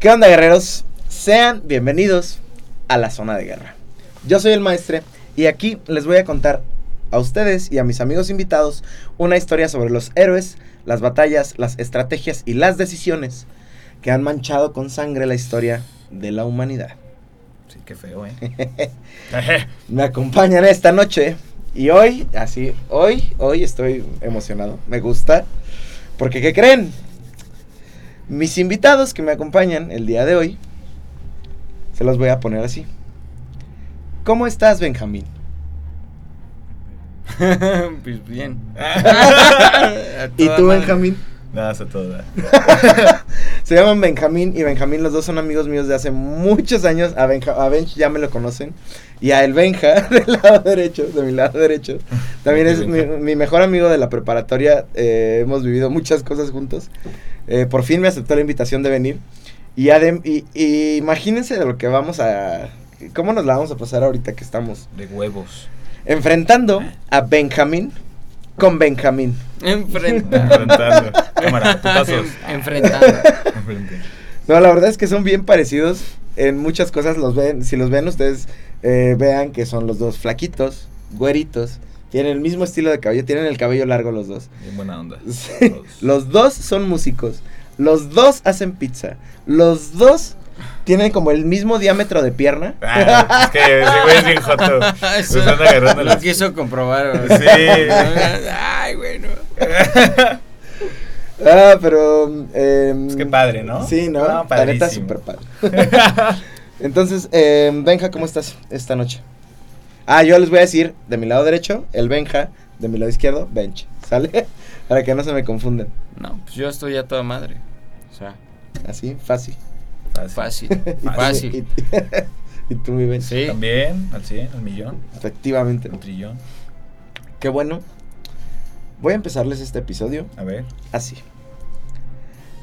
¿Qué onda, guerreros? Sean bienvenidos a la zona de guerra. Yo soy el maestre y aquí les voy a contar a ustedes y a mis amigos invitados una historia sobre los héroes, las batallas, las estrategias y las decisiones que han manchado con sangre la historia de la humanidad. Sí, qué feo, ¿eh? Me acompañan esta noche y hoy, así, hoy, hoy estoy emocionado. Me gusta. Porque, ¿qué creen? Mis invitados que me acompañan el día de hoy, se los voy a poner así. ¿Cómo estás, Benjamín? pues bien. ¿Y tú, Benjamín? Todo. Se llaman Benjamín y Benjamín, los dos son amigos míos de hace muchos años. A, Benja, a Bench ya me lo conocen. Y a el Benja, del lado derecho, de mi lado derecho, también es mi, mi mejor amigo de la preparatoria. Eh, hemos vivido muchas cosas juntos. Eh, por fin me aceptó la invitación de venir. Y, adem y, y imagínense de lo que vamos a... ¿Cómo nos la vamos a pasar ahorita que estamos? De huevos. Enfrentando a Benjamín con Benjamín. Enfrentando. Cámara, putazos. Enfrentando. No, la verdad es que son bien parecidos. En muchas cosas los ven, si los ven ustedes, eh, vean que son los dos flaquitos, güeritos. Tienen el mismo estilo de cabello, tienen el cabello largo los dos. Bien buena onda. Sí, Los dos son músicos. Los dos hacen pizza. Los dos tienen como el mismo diámetro de pierna. Ah, es que ese güey es bien joto. Eso anda agarrando lo las- quiso comprobar. Sí. Ay, bueno. Ah, pero... eh, Es que padre, ¿no? Sí, ¿no? No, la neta, súper padre. Entonces, eh, Benja, ¿cómo estás esta noche? Ah, yo les voy a decir, de mi lado derecho, el Benja, de mi lado izquierdo, Bench. ¿Sale? Para que no se me confundan. No, pues yo estoy a toda madre. O sea, Así, fácil. Fácil. Fácil. Y, tú, mi. Sí. También, al 100, al millón, Efectivamente. al trillón. Qué bueno. Voy a empezarles este episodio A ver. así.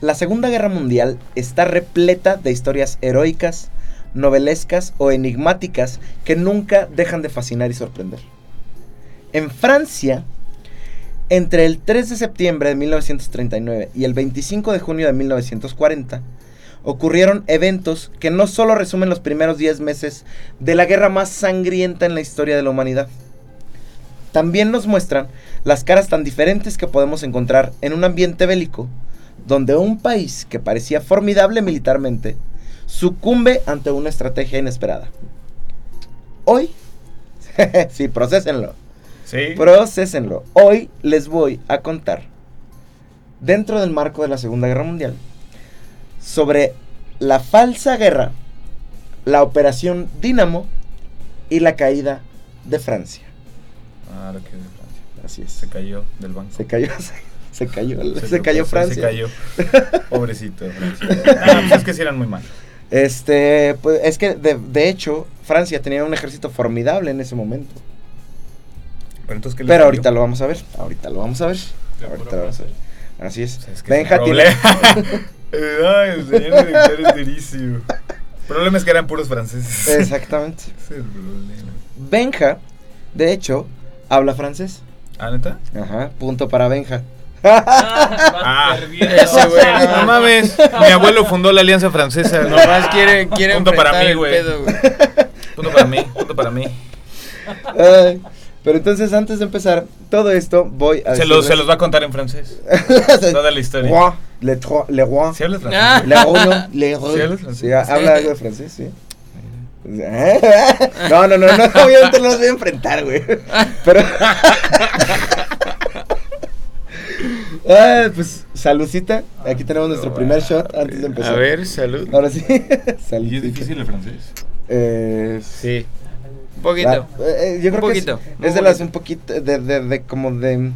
La Segunda Guerra Mundial está repleta de historias heroicas, novelescas o enigmáticas que nunca dejan de fascinar y sorprender. En Francia, entre el 3 de septiembre de 1939 y el 25 de junio de 1940, ocurrieron eventos que no solo resumen los primeros 10 meses de la guerra más sangrienta en la historia de la humanidad, también nos muestran las caras tan diferentes que podemos encontrar en un ambiente bélico, donde un país que parecía formidable militarmente sucumbe ante una estrategia inesperada. Hoy, sí, procesenlo, Sí. procesenlo. Hoy les voy a contar, dentro del marco de la Segunda Guerra Mundial, sobre la falsa guerra, la operación Dínamo y la caída de Francia. Ah, que es de Francia. Así es. Se cayó del banco. Se cayó, se, se cayó, se, Se cayó Francia. Se cayó. Pobrecito. Francia. Ah, pues es que sí eran muy malos. Este, pues es que de, de hecho, Francia tenía un ejército formidable en ese momento. Pero entonces, ¿qué Pero salió? ahorita lo vamos a ver, ahorita lo vamos a ver. Ahorita lo vamos a ver. Así es. O sea, es que Benja es un tiene. problema. Ay, el señor director es durísimo. El problema es que eran puros franceses. Exactamente. Ese es el problema. Benja, de hecho, habla francés. ¿Ah, neta? Ajá, punto para Benja. Ah, Ese güey, no. mames. Mi abuelo fundó la Alianza Francesa. No Nomás quiere, quiere Punto para enfrentar mí, el güey. pedo, güey. Punto para mí, punto para mí. Ay, pero entonces, antes de empezar todo esto, voy a. Se los, se decirles- los va a contar en francés. Toda la historia. Roi, le, tro- le roi. ¿Sí hablas Ah. francés? Le roi, le roi. ¿Sí hablas francés? Sí, habla algo de francés, sí. No, no, no, no, obviamente no los voy a enfrentar, güey. Pero. Ah, pues, saludcita. Aquí tenemos nuestro primer shot antes de empezar. A ver, salud. Ahora sí. ¿Y es difícil el francés? Eh, Sí. Un poquito. la- eh, yo creo Un que es- poquito, es, un de las un poquito, de, de, de como de,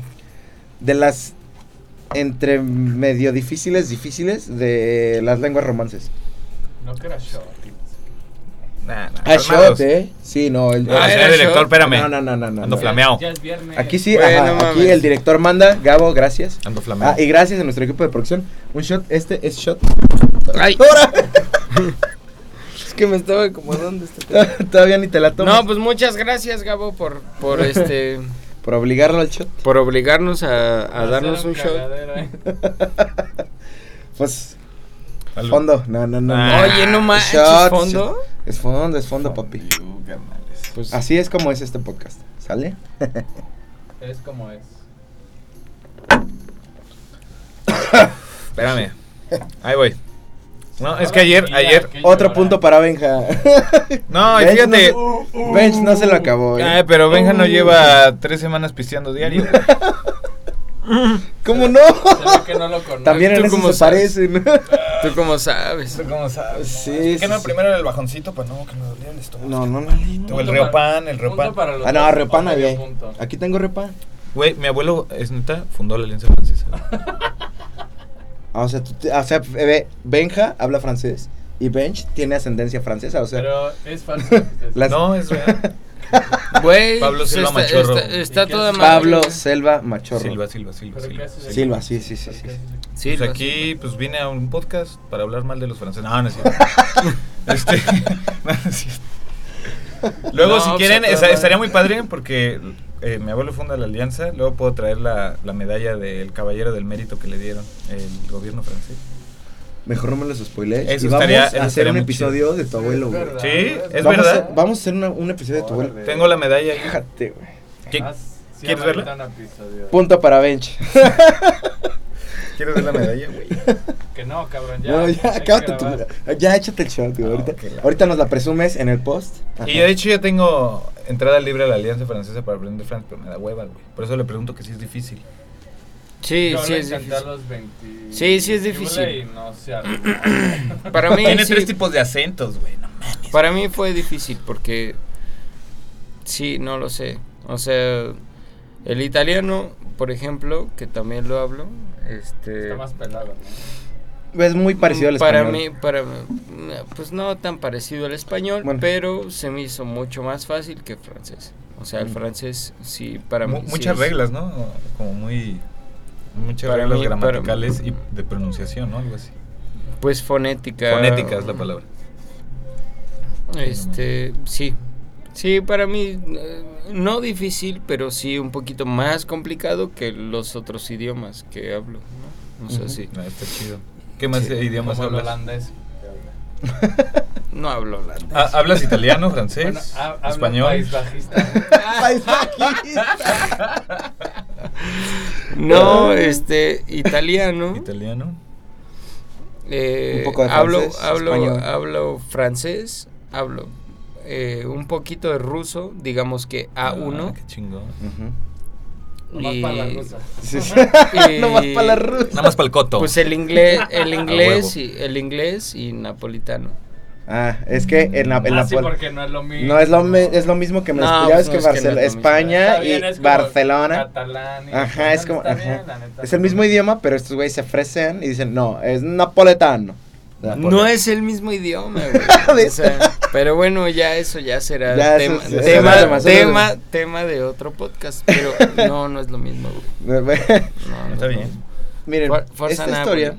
de las entre medio difíciles, difíciles de las lenguas romances. No que era short. Nah, nah, Ah, shot, ¿eh? Sí, no. El, Ah, Ah, señor era director, shot. espérame. No, no, no, no, no. Ando no. flameado. Ya es. Aquí sí, Bueno, ajá, aquí el director manda. Gabo, gracias. Ando flameado. Ah, y gracias a nuestro equipo de producción. Un shot, este es shot. Ay. ¡Ahora! Es que me estaba acomodando este. Todavía ni te la tomas. No, pues muchas gracias, Gabo, por, por este, Por obligarlo al shot. por obligarnos a, a darnos un shot. ¿eh? Pues, Salud. Fondo. No, no, no. Ah. no. Oye, no manches, Shots. fondo. Es fondo, es fondo, papi. Pues Así es como es este podcast. ¿Sale? es como es. Espérame. Ahí voy. No, es que ayer, ayer. Otro punto para Benja. No, y Bench fíjate. no- Bench no se lo acabó. ¿eh? Ay, pero Benja no lleva tres semanas pisteando diario. ¿Cómo no? que no lo conozco. También en ¿Tú eso cómo se sabes? parecen. ¿Tú cómo sabes? ¿Cómo sabes? Sí, Es que sí, no, primero el bajoncito, pues no, que me dolía el estómago. No, no, no. O el reopan, el reopan. Ah, no, repana, güey. Aquí tengo repan. Güey, mi abuelo, es neta, fundó la Alianza Francesa. Ah, o sea, tú te- o sea, ve, Benja habla francés y Bench tiene ascendencia francesa, o sea. Pero es falso. las- No, es real. Güey, Pablo se Silva está, Machorro. Está, está ¿Y qué toda Pablo. Selva Machorro. Silva, Silva, Silva, Silva. Silva, sí, sí, sí, sí. Sí, Pues aquí, pues vine a un podcast para hablar mal de los franceses. No, no es cierto. este, no, no es cierto. Luego, No, si pues, quieren, estaría muy padre porque eh, mi abuelo funda la alianza. Luego puedo traer la, la medalla del caballero del mérito que le dieron el gobierno francés. Mejor no me los spoilees. Eso y vamos estaría- a hacer un episodio de tu abuelo, güey. Sí, es vamos verdad. A, vamos a hacer una- un episodio de tu abuelo. Tengo la medalla. Fíjate, güey. ¿Qué- Ah, ¿Quieres verla? Punto para Bench. ¿Quieres ver la medalla, güey? Que no, cabrón, ya. no, ya, acábate tu. Ya échate el shot, güey. No, ahorita, ahorita nos la presumes en el post. Y de hecho ya tengo entrada libre a la alianza francesa para aprender francés, pero me da hueva, güey. Por eso le pregunto que si es difícil. Sí, Yo sí es difícil. los 20 Sí, sí es difícil. no. Para mí, Tiene sí, tres tipos de acentos, güey. No mames. para mí fue difícil porque sí, no lo sé. O sea, el italiano, por ejemplo, que también lo hablo, este Está más pelado, ¿no? Es muy parecido al para español. mí, para mí, pues no tan parecido al español, Bueno. pero se me hizo mucho más fácil que el francés. O sea, el Mm. francés sí para mí Mu- sí muchas es- reglas, ¿no? Como muy. Muchas Para reglas mí- para- gramaticales y de pronunciación, ¿no? Algo así. Pues fonética. Fonética es la palabra. Este, sí. Sí, para mí eh, no difícil, pero sí un poquito más complicado que los otros idiomas que hablo, ¿no? Ujú. sí. Ah, está chido. ¿Qué más Sí. idiomas hablas? holandés. No hablo holandés. Ah, ¿Hablas italiano, francés, Bueno, ha- hablo español? país bajista. País bajista. No, este, italiano. Italiano. eh, Un poco de hablo, francés, hablo, español. hablo francés, hablo eh, un poquito de ruso, digamos que A1. Ah, qué chingón. Ujú. Nomás y- para la rusa. Sí, sí. Y- no más para la rusa. Nada más para el coto. Pues el inglés, el A inglés y el inglés y napolitano. Ah, es que en, la, en Ah, sí, porque no es lo mismo. No es lo, es lo mismo que me No, pues no, que es que no es. España bien, y es como Barcelona. catalán y- Ajá, es como bien, ajá. neta, Es el mismo idioma, pero estos güeyes se ofrecen y dicen, "No, es napoletano." No es el mismo idioma, güey. O sea, pero bueno, ya eso ya será Ya, tema, eso tema, de otro podcast. Pero no, no es lo mismo, güey. No, no Está bien. Miren, For- esta Napoli. historia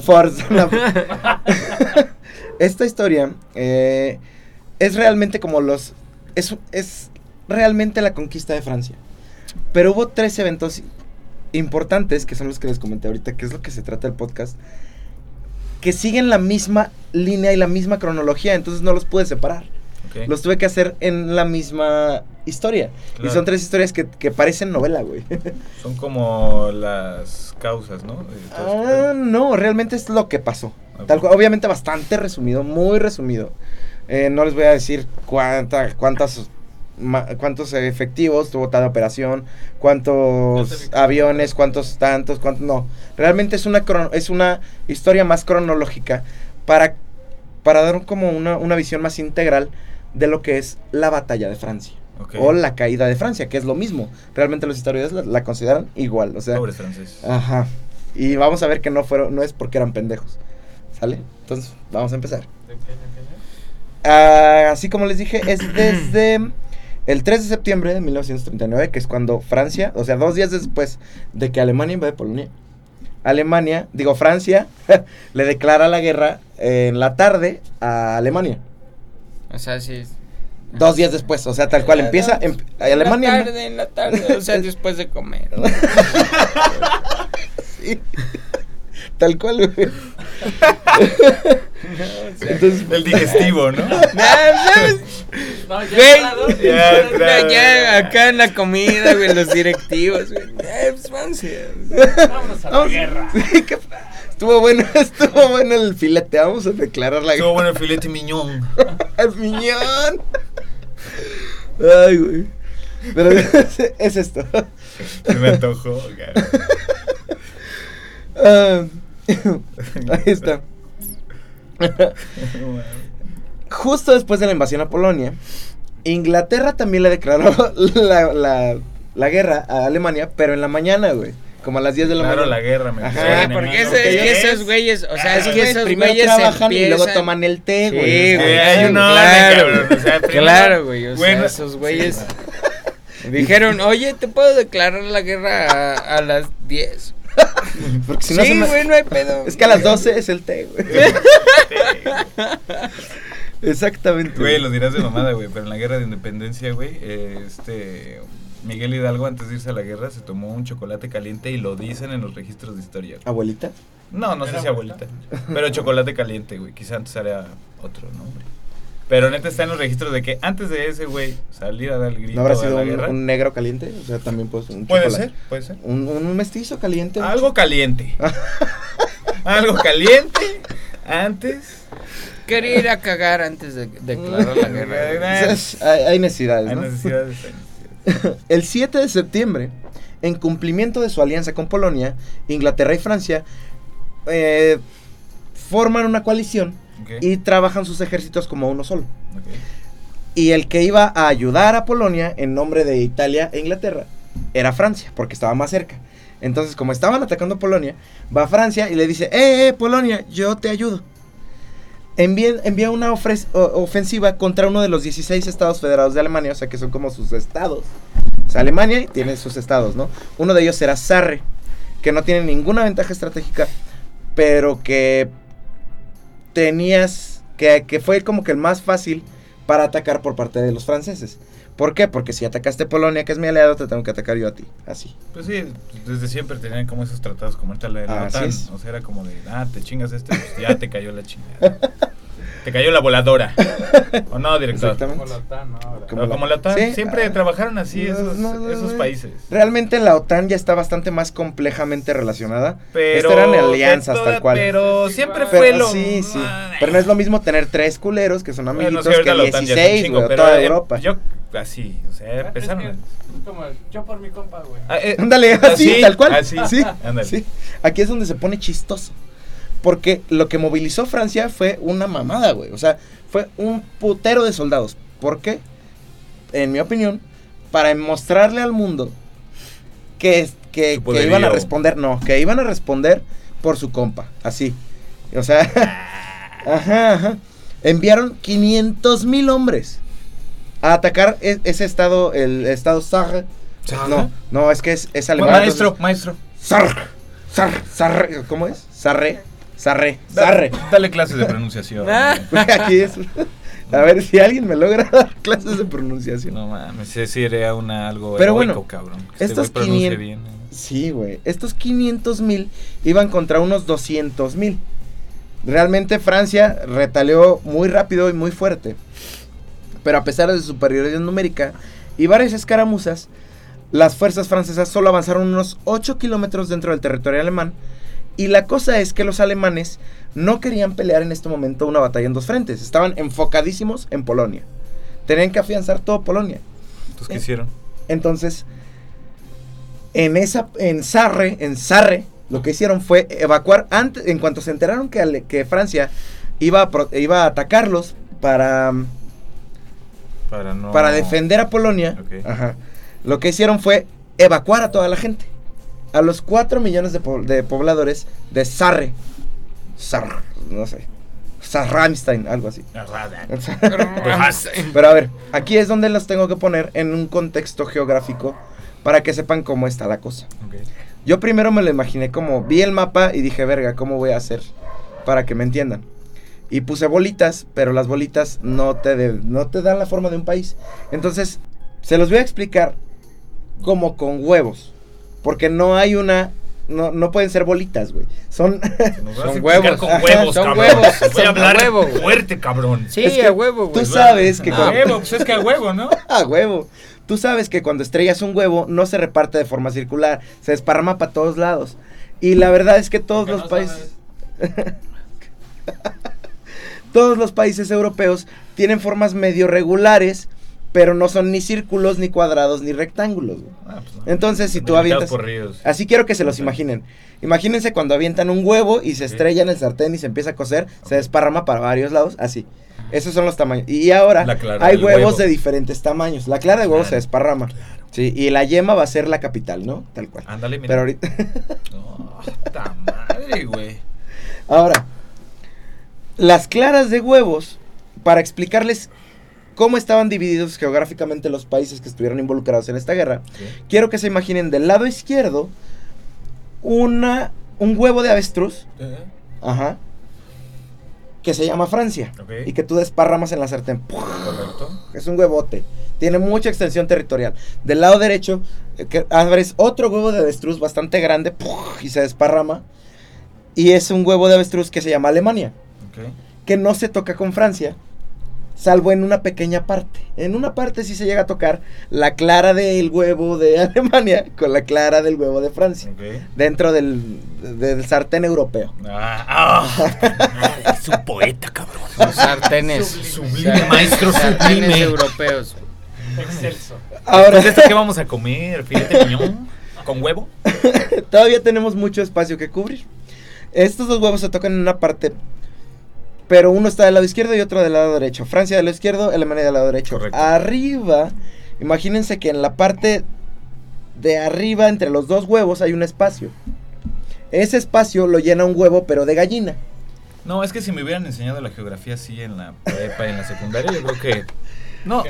Forza. Esta historia eh, es realmente como los es, es realmente la conquista de Francia. Pero hubo tres eventos importantes, que son los que les comenté ahorita, que es lo que se trata el podcast, que siguen la misma línea y la misma cronología, entonces no los pude separar. Los tuve que hacer en la misma historia. Y son tres historias que, que parecen novela, güey. Son como las causas, ¿no? Este Ah, no, realmente es lo que pasó. Ok. Tal cual, obviamente bastante resumido, muy resumido. Eh, no les voy a decir cuánta, cuántas, cuántos efectivos tuvo tal operación, cuántos aviones, cuántos tantos, cuántos no. Realmente es una crono- es una historia más cronológica para, para dar como una, una visión más integral de lo que es la batalla de Francia. O la caída de Francia, que es lo mismo. Realmente los historiadores la, la consideran igual. O sea, Pobres franceses. Ajá. Y vamos a ver que no fueron, no es porque eran pendejos. ¿Sale? Entonces, vamos a empezar. ¿De qué, de qué? Ah, así como les dije, es desde el 3 de septiembre de 1939, que es cuando Francia, o sea, dos días después de que Alemania invade Polonia, Alemania, digo Francia, le declara la guerra en la tarde a Alemania. O sea, sí. Dos días después, o sea, tal cual empieza. em- En Alemania. la tarde, en la tarde, o sea, después de comer. Sí. Tal cual, güey. Entonces, El digestivo, ¿no? No, ¿sabes? No, ya Güey, entrado, Ya, ya entrado. entrado. ya acá en la comida, güey, los directivos, güey. Eh, pues, vamos Vámonos a la vamos- guerra. Qué- Estuvo bueno, estuvo bueno el filete. Vamos a declarar la Estuvo bueno el filete miñón. ¡El piñón! Ay, güey. Pero es, es esto. Se me antojó, cabrón. Ah, ahí está. Justo después de la invasión a Polonia, Inglaterra también le declaró la, la- la guerra a Alemania, pero en la mañana, güey. Como a las 10 de la Claro, mañana. la guerra, me Ajá, Sí, porque porque es que ellos- esos güeyes, o sea, Ah, es que Güey, esos primero güeyes trabajan y luego empiezan- toman el té, Sí, güey. Güey. hay un orden, claro, cabrón, o sea, primero- claro, güey, o Bueno, sea, esos güeyes dijeron, oye, te puedo declarar la guerra a, a las 10. Porque si no sí, me- güey, no hay pedo. Es que a las 12 es el té, güey. Exactamente. Güey, lo dirás de mamada, güey, pero en la guerra de independencia, güey, eh, este Miguel Hidalgo antes de irse a la guerra se tomó un chocolate caliente y lo dicen en los registros de historia. güey. Abuelita. No, no sé ¿Era si abuelita, pero chocolate caliente, güey, quizá antes era otro nombre. Pero neta está en los registros de que antes de ese güey salir a dar el grito ¿No habrá a sido la un, guerra. un negro caliente? O sea, también pues un Puede chocolate. ser, puede ser. Un, un mestizo caliente. Algo caliente. Algo caliente antes. Quería ir a cagar antes de declarar la guerra. hay, hay necesidades, Hay ¿no? necesidades. hay necesidades. El 7 de septiembre, en cumplimiento de su alianza con Polonia, Inglaterra y Francia eh, forman una coalición Y trabajan sus ejércitos como uno solo. Y el que iba a ayudar a Polonia en nombre de Italia e Inglaterra era Francia, porque estaba más cerca. Entonces, como estaban atacando Polonia, va a Francia y le dice, ¡Eh, eh, Polonia, yo te ayudo! Envía, envía una ofensiva contra uno de los 16 estados federados de Alemania, o sea que son como sus estados. O sea, Alemania tiene sus estados, ¿no? Uno de ellos será Sarre, que no tiene ninguna ventaja estratégica, pero que tenías, que, que fue como que el más fácil para atacar por parte de los franceses. ¿Por qué? Porque si atacaste Polonia, que es mi aliado, te tengo que atacar yo a ti. Así. Pues sí, desde siempre tenían como esos tratados como esta la de la Así OTAN. O sea, era como de, ah, te chingas este, pues ya te cayó la chingada. te cayó la voladora. ¿O no, director? Exactamente. Como la OTAN, ¿no? Ahora. Como Como, la- como la OTAN, Sí, siempre ah, trabajaron así no, esos, no, no, esos no. países. Realmente la OTAN ya está bastante más complejamente relacionada. Pero, Estas eran alianzas, toda- tal cual. Pero siempre fue Pero, lo... sí, sí. Pero no es lo mismo tener tres culeros que son Bueno, amiguitos ahorita que la OTAN ya es un 16, chingo, güey, pero toda eh, Europa. Yo, así, o sea, Es empezaron. que es como el, yo por mi compa, güey. Ah, eh, Ándale, así, así, tal cual. así. Sí, Ándale. sí. Aquí es donde se pone chistoso. Porque lo que movilizó Francia fue una mamada, güey. O sea, fue un putero de soldados. ¿Por qué? En mi opinión, para mostrarle al mundo que, que, iban a responder, no, que iban a responder por su compa. Así. O sea, ajá, ajá. Enviaron 500 mil hombres a atacar e- ese estado, el estado Sarre. ¿Sarre? No, no, es que es, es alemán. maestro, entonces- maestro. Sarre, Sarre, Sarre, ¿cómo es? Sarre, Sarre, Sarre. Dale clases de pronunciación. Aquí es. A ver si alguien me logra dar clases de pronunciación. No mames, sí sería una, algo Pero heroico, bueno, cabrón. que este estos güey pronuncie 500 bien. ¿eh? Sí, güey. Estos 500 mil iban contra unos 200 mil. Realmente Francia retaleó muy rápido y muy fuerte. Pero a pesar de su superioridad numérica y varias escaramuzas, las fuerzas francesas solo avanzaron unos 8 kilómetros dentro del territorio alemán. Y la cosa es que los alemanes no querían pelear en este momento una batalla en dos frentes. Estaban enfocadísimos en Polonia. Tenían que afianzar todo Polonia. Entonces, ¿qué hicieron? Entonces, en esa, en Sarre, en Sarre, lo que hicieron fue evacuar antes, en cuanto se enteraron que, ale- que Francia iba a, pro- iba a atacarlos para, Para no... para defender a Polonia, ajá, lo que hicieron fue evacuar a toda la gente. A los 4 millones de, po- de pobladores de Sarre. Sarre, no sé. Sarramstein, algo así. Pero a ver, aquí es donde los tengo que poner en un contexto geográfico para que sepan cómo está la cosa. Yo primero me lo imaginé como vi el mapa y dije, verga, ¿cómo voy a hacer para que me entiendan? Y puse bolitas, pero las bolitas no te, de- no te dan la forma de un país. Entonces, se los voy a explicar como con huevos. Porque no hay una no, no pueden ser bolitas, güey. Son... Son huevos. con huevos, son cabrón. huevos, Voy son a hablar huevo, fuerte, cabrón. Sí, Es que a huevo, güey. tú sabes que A cuando- huevo, pues es que a huevo, ¿no? a huevo. Tú sabes que cuando estrellas un huevo no se reparte de forma circular, se desparrama para todos lados. Y la verdad es que todos Porque los no países... todos los países europeos tienen formas medio regulares, pero no son ni círculos, ni cuadrados, ni rectángulos. Ah, pues no. Entonces, si tú avientas... Así quiero que se los imaginen. Imagínense cuando avientan un huevo y se estrella en el sartén y se empieza a cocer, se desparrama para varios lados, así. Esos son los tamaños. Y ahora hay huevos huevo. de diferentes tamaños. La clara de huevo Claro, se desparrama. Sí, y la yema va a ser la capital, ¿no? Tal cual. Ándale, mira. Pero ahorita... Puta madre, güey. Ahora, las claras de huevos, para explicarles cómo estaban divididos geográficamente los países que estuvieron involucrados en esta guerra, quiero que se imaginen del lado izquierdo una, un huevo de avestruz, ajá, que se llama Francia, y que tú desparramas en la sartén. Correcto. Es un huevote. Tiene mucha extensión territorial. Del lado derecho, eh, que abres otro huevo de avestruz bastante grande y se desparrama. Y es un huevo de avestruz que se llama Alemania, que no se toca con Francia, salvo en una pequeña parte. En una parte sí se llega a tocar la clara del huevo de Alemania con la clara del huevo de Francia, dentro del, del sartén europeo. Ah, ah. es un poeta, cabrón. Los sartenes. Sublime, maestro sartenes sublime. europeos. Excelso. Ahora, Entonces, ¿esto qué vamos a comer? ¿Filete piñón? ¿Con huevo? Todavía tenemos mucho espacio que cubrir. Estos dos huevos se tocan en una parte, pero uno está del lado izquierdo y otro del lado derecho. Francia del lado izquierdo, Alemania del lado derecho. Correcto. Arriba, imagínense que en la parte de arriba, entre los dos huevos, hay un espacio. Ese espacio lo llena un huevo, pero de gallina. No, es que si me hubieran enseñado la geografía así en la prepa, en la secundaria, yo creo que. No,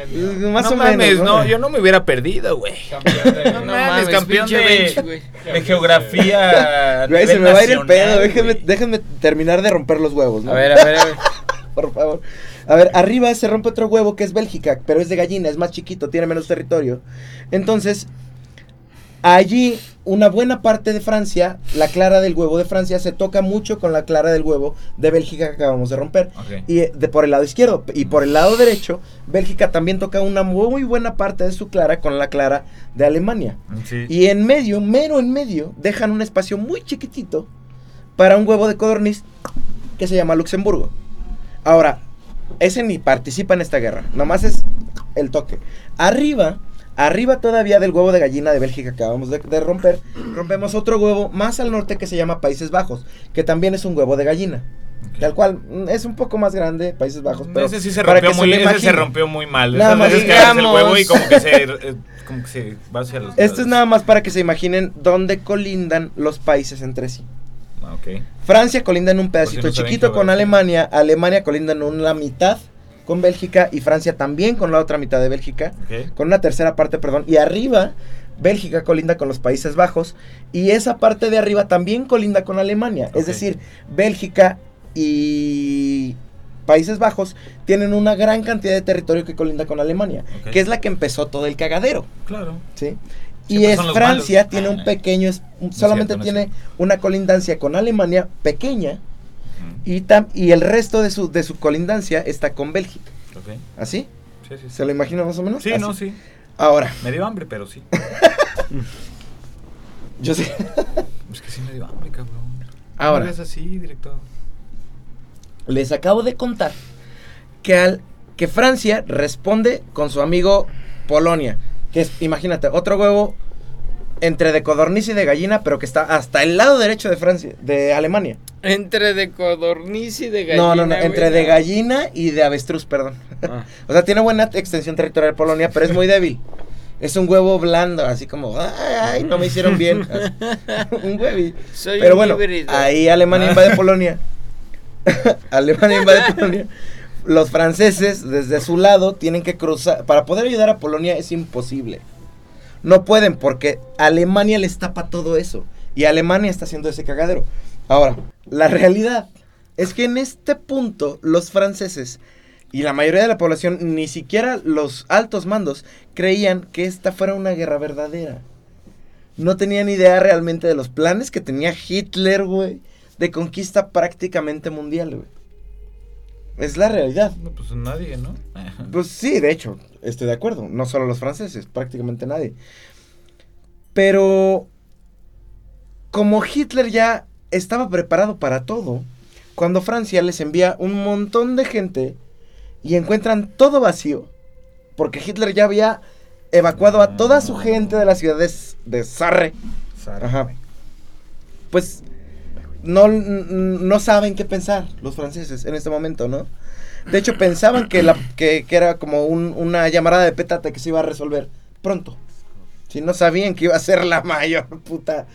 Más no o mames, menos. no, yo no me hubiera perdido, güey. Campeón de. No mames, campeón de- geografía. Güey, se me va a ir el pedo. Déjenme, déjenme terminar de romper los huevos. ¿no? A ver, a ver, a ver. Por favor. A ver, arriba se rompe otro huevo que es Bélgica, pero es de gallina, es más chiquito, tiene menos territorio. Entonces, allí una buena parte de Francia, la clara del huevo de Francia, se toca mucho con la clara del huevo de Bélgica que acabamos de romper. Y eh, de por el lado izquierdo y por el lado derecho, Bélgica también toca una muy buena parte de su clara con la clara de Alemania. Sí. Y en medio, mero en medio, dejan un espacio muy chiquitito para un huevo de codorniz que se llama Luxemburgo. Ahora, ese ni participa en esta guerra, nomás es el toque. Arriba, arriba todavía del huevo de gallina de Bélgica que acabamos de, de romper, rompemos otro huevo más al norte que se llama Países Bajos, que también es un huevo de gallina. Ok. Tal cual, mm, es un poco más grande, Países Bajos. Pero ese sí se rompió se muy, lo ese se rompió muy mal. Nada más que el huevo y como que se, eh, como que se va hacia los Esto es lados. nada más para que se imaginen dónde colindan los países entre sí. Ah, ok. Francia colinda en un pedacito si no chiquito con. Alemania, Alemania colinda en una mitad con Bélgica y Francia también con la otra mitad de Bélgica, con una tercera parte, perdón, y arriba Bélgica colinda con los Países Bajos y esa parte de arriba también colinda con Alemania, es decir, Bélgica y Países Bajos tienen una gran cantidad de territorio que colinda con Alemania, que es la que empezó todo el cagadero. Claro. ¿sí? Y es Francia, tiene Ah, un pequeño, es- solamente cierto, no es tiene una colindancia con Alemania pequeña y, tam- y el resto de su, de su colindancia está con Bélgica. ¿Así? Sí, sí, sí. ¿Se lo imagina más o menos? Sí, Así. no, sí. Ahora, Me dio hambre, pero sí. yo sé. Es que sí me dio hambre, cabrón. Ahora. No es así, director. Les acabo de contar que, al, que Francia responde con su amigo Polonia. Que es, imagínate, otro huevo entre de codorniz y de gallina, pero que está hasta el lado derecho de Francia, de Alemania. Entre de codorniz y de gallina. no, no, no, güey, entre de gallina y de avestruz, perdón. Ah. O sea, tiene buena extensión territorial Polonia, pero es muy débil. Es un huevo blando, así como, ay, ay, no me hicieron bien. un huevi. Soy Pero un bueno, híbrido. ahí Alemania invade Polonia. Alemania invade Polonia. Los franceses, desde su lado, tienen que cruzar. Para poder ayudar a Polonia es imposible. No pueden porque Alemania les tapa todo eso. Y Alemania está haciendo ese cagadero. Ahora, la realidad es que en este punto los franceses y la mayoría de la población, ni siquiera los altos mandos, creían que esta fuera una guerra verdadera. no tenían idea realmente de los planes que tenía Hitler, güey, de conquista prácticamente mundial, güey. Es la realidad. No, pues nadie, ¿no? Pues sí, de hecho, estoy de acuerdo. No solo los franceses, prácticamente nadie. Pero como Hitler ya estaba preparado para todo, cuando Francia les envía un montón de gente y encuentran todo vacío, porque Hitler ya había evacuado a toda su gente de las ciudades de Sarre, Sara, Ajá. pues no, no saben qué pensar los franceses en este momento, ¿no? De hecho, pensaban que, la, que, que era como un- una llamarada de pétate que se iba a resolver pronto. Si no sabían que iba a ser la mayor puta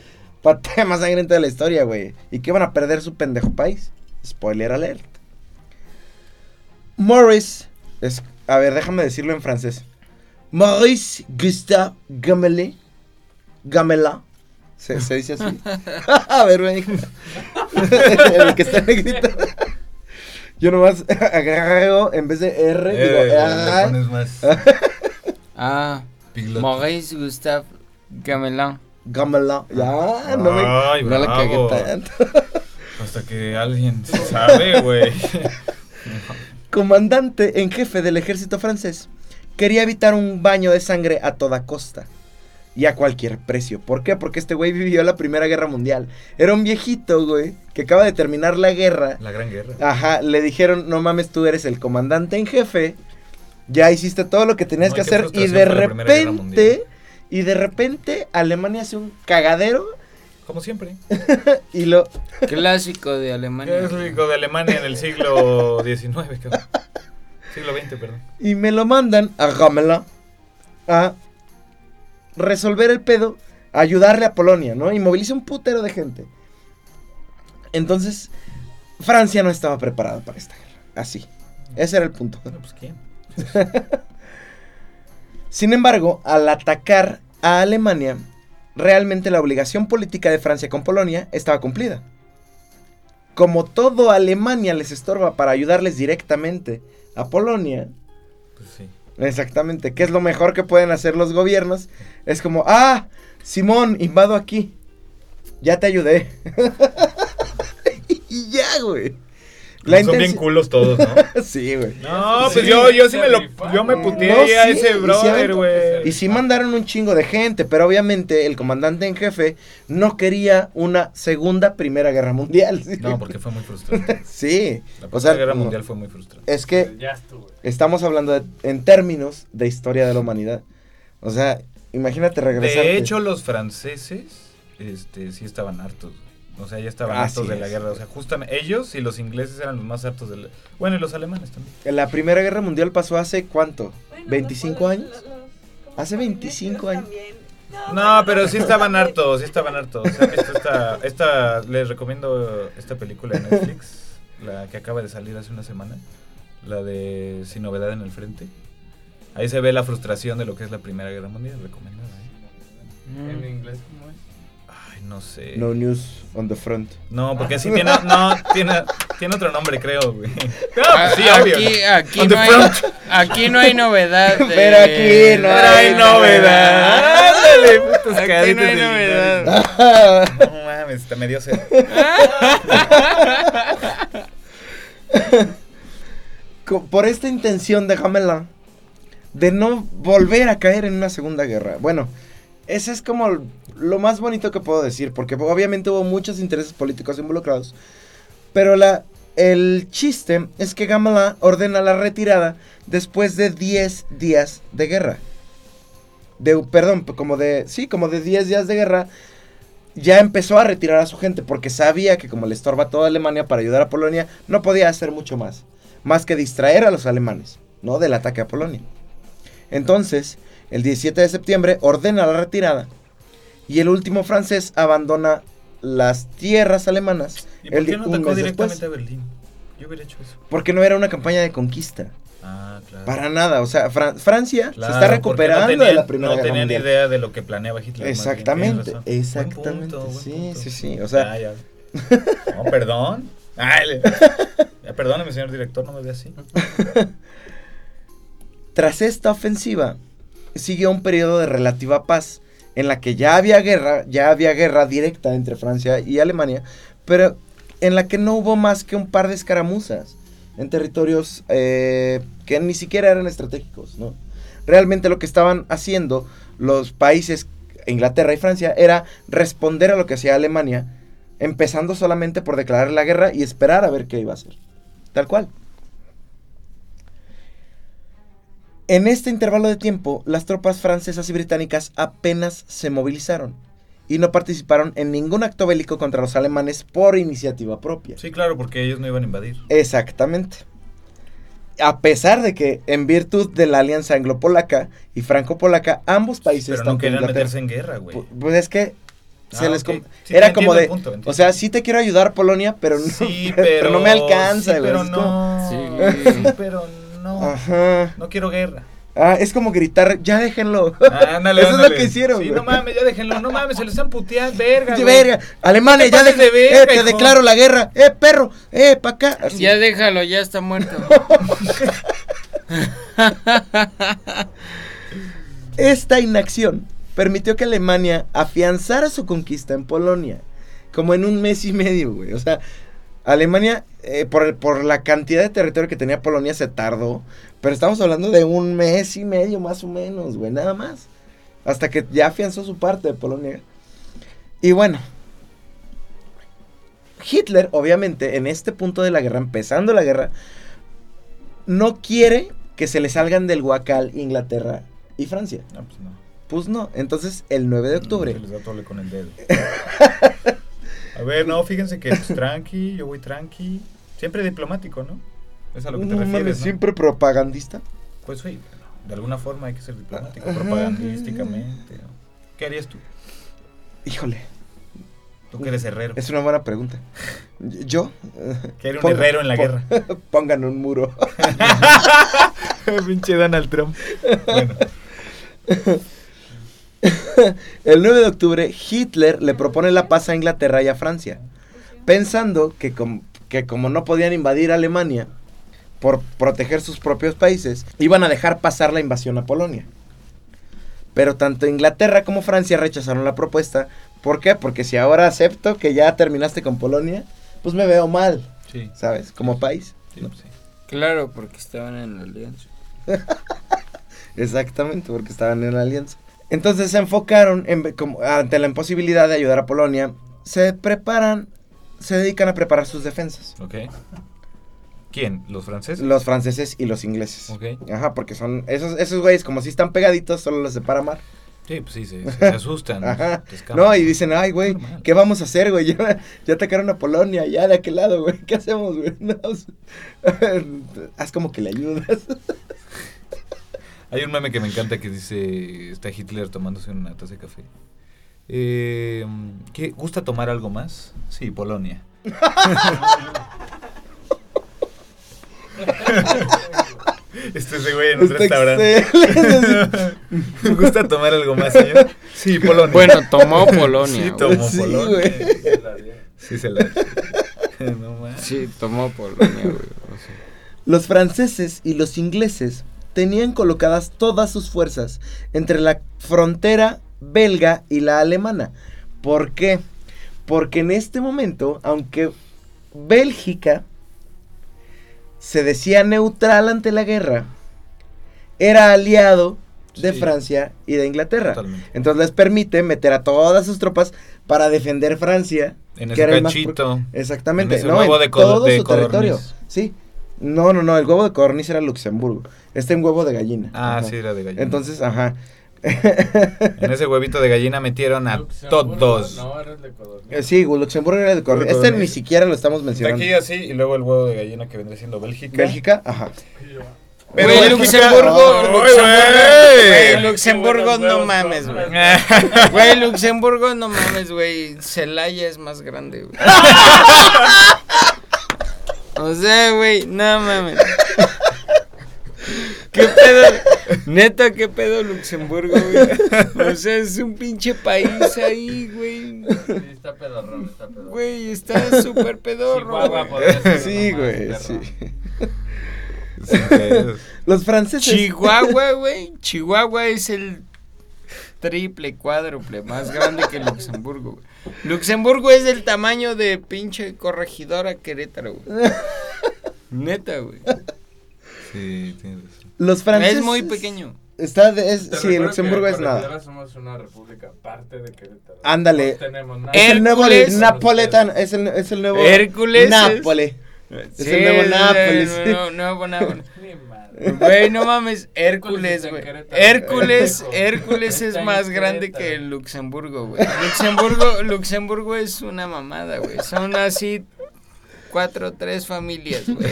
batalla más sangrienta de la historia, güey. Y que iban a perder su pendejo país. Spoiler alert. Morris, es, a ver, déjame decirlo en francés. Maurice Gustave Gamelin, Gamela, se, se dice así. a ver, ven. El que está negrito. Yo nomás agrego, en vez de R, digo, Eh, le "Ah". pones más Ah, piglote. Maurice Gustave Gamelin. Gamela. Ya, no me, Ay, no la cagué tanto. Hasta que alguien se sabe, güey. Comandante en jefe del ejército francés, quería evitar un baño de sangre a toda costa. Y a cualquier precio. ¿Por qué? Porque este güey vivió la Primera Guerra Mundial. Era un viejito, güey, que acaba de terminar la guerra. La gran guerra. Ajá, le dijeron, no mames, tú eres el comandante en jefe. Ya hiciste todo lo que tenías No, que hacer. Y de repente, y de repente, Alemania hace un cagadero. Como siempre. Y lo, Clásico de ¿Qué Alemania. rico de Alemania en el siglo XIX, cabrón? Siglo XX, perdón. y me lo mandan a Gamela a resolver el pedo, ayudarle a Polonia, ¿no? Y moviliza un putero de gente. Entonces, Francia no estaba preparada para esta guerra. Así. Ese era el punto. Bueno, pues. Sin embargo, al atacar a Alemania, realmente la obligación política de Francia con Polonia estaba cumplida. Como todo Alemania les estorba para ayudarles directamente a Polonia, Pues sí. Exactamente, ¿qué es lo mejor que pueden hacer los gobiernos? Es como, ah, Simón, invado aquí. Ya te ayudé. y ya, güey. La Son bien culos todos, ¿no? sí, güey. No, Sí, pues yo, yo sí me lo. Yo me No, puteé a ese y brother, sí, güey. Y sí mandaron un chingo de gente, pero obviamente el comandante en jefe no quería una segunda Primera Guerra Mundial. ¿sí? No, porque fue muy frustrante. Sí, La o Primera sea, Guerra no. Mundial fue muy frustrante. es que Ya estuvo. estamos hablando de- en términos de historia de la humanidad. O sea, imagínate regresar. De hecho, los franceses este, sí estaban hartos. O sea, ya estaban Así hartos de la es. guerra. O sea, justamente ellos y los ingleses eran los más hartos de la... Bueno, y los alemanes también. la Primera Guerra Mundial pasó hace cuánto? Bueno, ¿25 los- años? los- los Hace 25 comunistas años. también. No, pero sí estaban hartos, sí estaban hartos. ¿Han visto esta, esta, les recomiendo esta película de Netflix, la que acaba de salir hace una semana, la de Sin Novedad en el Frente. Ahí se ve la frustración de lo que es la Primera Guerra Mundial, recomendada. ¿eh? En inglés, ¿cómo es? Ay, no sé. No news on the front. No, porque sí tiene, no, tiene, tiene otro nombre, creo, güey. No, Ah, pues sí, obvio. aquí, no hay, front. aquí no hay novedad. de- Pero aquí no Pero hay hay novedad. Ándale, putos Aquí no hay novedad. No mames, hasta me dio sed. Por esta intención de Gamelin de no volver a caer en una segunda guerra. Bueno, ese es como lo más bonito que puedo decir, porque obviamente hubo muchos intereses políticos involucrados, pero la, el chiste es que Gamelin ordena la retirada después de 10 días de guerra. De, perdón, como de, sí, como de 10 días de guerra, ya empezó a retirar a su gente porque sabía que como le estorba toda Alemania para ayudar a Polonia, no podía hacer mucho más, más que distraer a los alemanes, ¿no? Del ataque a Polonia. Entonces, el 17 de septiembre ordena la retirada y el último francés abandona las tierras alemanas ¿Y el por qué no atacó directamente después, a Berlín? Yo hubiera hecho eso. porque no era una campaña de conquista, Ah, claro. para nada, o sea, Fran- Francia Claro, se está recuperando no de tenían- la Primera No Guerra tenían Mundial. idea de lo que planeaba Hitler. Exactamente, exactamente, buen sí, sí, sí, o sea- ya. No, perdón. Ay, Ya, perdóneme, señor director, no me ve así. Tras esta ofensiva, siguió un periodo de relativa paz en la que ya había guerra, ya había guerra directa entre Francia y Alemania, pero en la que no hubo más que un par de escaramuzas en territorios eh, que ni siquiera eran estratégicos, ¿no? Realmente lo que estaban haciendo los países, Inglaterra y Francia, era responder a lo que hacía Alemania, empezando solamente por declarar la guerra y esperar a ver qué iba a hacer. Tal cual. En este intervalo de tiempo, las tropas francesas y británicas apenas se movilizaron y no participaron en ningún acto bélico contra los alemanes por iniciativa propia. Sí, claro, porque ellos no iban a invadir. Exactamente. A pesar de que, en virtud de la alianza anglo-polaca y franco-polaca, ambos países Pero no querían Inglaterra- meterse en guerra, güey. Pu- Pues es que se Ah, les Sí, era como de, punto, o sea, sí te quiero ayudar Polonia, pero no, Sí, pero, pero, no me alcanza, sí, güey. pero no. Sí. Sí, pero no. Ajá. No quiero guerra. Ah, es como gritar, ya déjenlo. Ándale, Eso es lo que hicieron, Sí, güey. no mames, ya déjenlo. No mames, se les están puteando, verga. Güey. verga, No ya de verga, eh, te declaro la guerra, eh, perro, eh, pa' acá. Así. Ya déjalo, ya está muerto. Esta inacción permitió que Alemania afianzara su conquista en Polonia, como en un mes y medio, güey. O sea, Alemania, eh, por, el- por la cantidad de territorio que tenía Polonia, se tardó, pero estamos hablando de un mes y medio más o menos, güey, nada más. Hasta que ya afianzó su parte de Polonia. Y bueno, Hitler, obviamente, en este punto de la guerra, empezando la guerra, no quiere que se le salgan del huacal Inglaterra y Francia. No, pues no. Pues no, entonces el 9 de octubre. Se les da tole con el dedo. A ver, no, fíjense que pues, tranqui, yo voy tranqui. Siempre diplomático, ¿no? Es a lo que te No mames, refieres, ¿no? siempre propagandista. Pues sí, de alguna forma hay que ser diplomático, propagandísticamente. ¿no? ¿Qué harías tú? Híjole, Tú que eres herrero. es una buena pregunta. Yo. Que era un Ponga- herrero en la guerra. Pongan un muro. Pinche Donald Trump. Bueno, El 9 de octubre, Hitler le propone la paz a Inglaterra y a Francia, pensando que, com- que como no podían invadir Alemania por proteger sus propios países, iban a dejar pasar la invasión a Polonia. Pero tanto Inglaterra como Francia rechazaron la propuesta. ¿Por qué? Porque si ahora acepto que ya terminaste con Polonia, pues me veo mal, sí. ¿sabes? Como país. sí, ¿no? sí. Claro, porque estaban en la alianza. Exactamente, porque estaban en la alianza. Entonces se enfocaron en, ve- como, ante la imposibilidad de ayudar a Polonia, se preparan, se dedican a preparar sus defensas. Ok. ¿Quién? ¿Los franceses? Los franceses y los ingleses. Ok. Ajá, porque son esos, esos güeyes, como si están pegaditos, solo los separa mar. Sí, pues sí, se, asustan. Ajá. No, y dicen, ay, güey. ¿qué vamos a hacer, güey? Ya, ya atacaron a Polonia, ya de aquel lado, güey. ¿Qué hacemos, güey? No, haz como que le ayudas. Hay un meme que me encanta que dice, está Hitler tomándose una taza de café. Eh, ¿qué, ¿Gusta tomar algo más? Sí, Polonia. este es ese güey en un restaurante. ¿Gusta tomar algo más, señor? Sí, Polonia. Bueno, tomó Polonia. sí, tomó Sí, Polonia. güey. Sí, se la... no. Sí, tomó Polonia, güey. o sea. Los franceses y los ingleses tenían colocadas todas sus fuerzas entre la frontera belga y la alemana. ¿Por qué? Porque en este momento, aunque Bélgica se decía neutral ante la guerra, era aliado de Sí. Francia y de Inglaterra. Totalmente. Entonces les permite meter a todas sus tropas para defender Francia. En que ese era el más pro- cachito. Exactamente, En ese ¿no? en de todo de su territorio. Sí. No, no, no, el huevo de codorniz era Luxemburgo. Este es un huevo de gallina. Ah, Ajá. sí, era de gallina. Entonces, ajá. En ese huevito de gallina metieron a Luxemburgo, todos. No, era el de Codorniz. Eh, sí, Luxemburgo era de codorniz. Este ni siquiera lo estamos mencionando. aquí así, y luego el huevo de gallina que vendría siendo Bélgica. Bélgica, ajá. Pero Luxemburgo, ¡Ay, Luxemburgo, güey! güey, Luxemburgo no mames, güey. Güey, Luxemburgo no mames, güey. Celaya es más grande, güey. O sea, güey, no mames. ¿Qué pedo? Neta, ¿qué pedo Luxemburgo, güey? O sea, es un pinche país ahí, güey. Sí, está pedorrón, está pedorrón. Güey, está súper pedorro, Chihuahua Sí, güey, sí. Los franceses. Chihuahua, güey. Chihuahua es el triple, cuádruple, más grande que Luxemburgo. güey. Luxemburgo es del tamaño de pinche corregidora Querétaro, güey. Neta, güey. Sí, tienes razón. Los franceses. Es muy pequeño. Está de- es- sí, Luxemburgo que es nada. somos una república parte de Querétaro. Ándale. No tenemos nada. Es el nuevo Hércules. Napoletan, es el, es el nuevo Hércules es- Nápoles. Es el nuevo es Nápoles, el sí. nuevo- Nápoles. Güey, no mames, Hércules, güey. Hércules. Hércules es más grande que Luxemburgo, güey. Luxemburgo, Luxemburgo es una mamada, güey. Son así cuatro, tres familias, güey.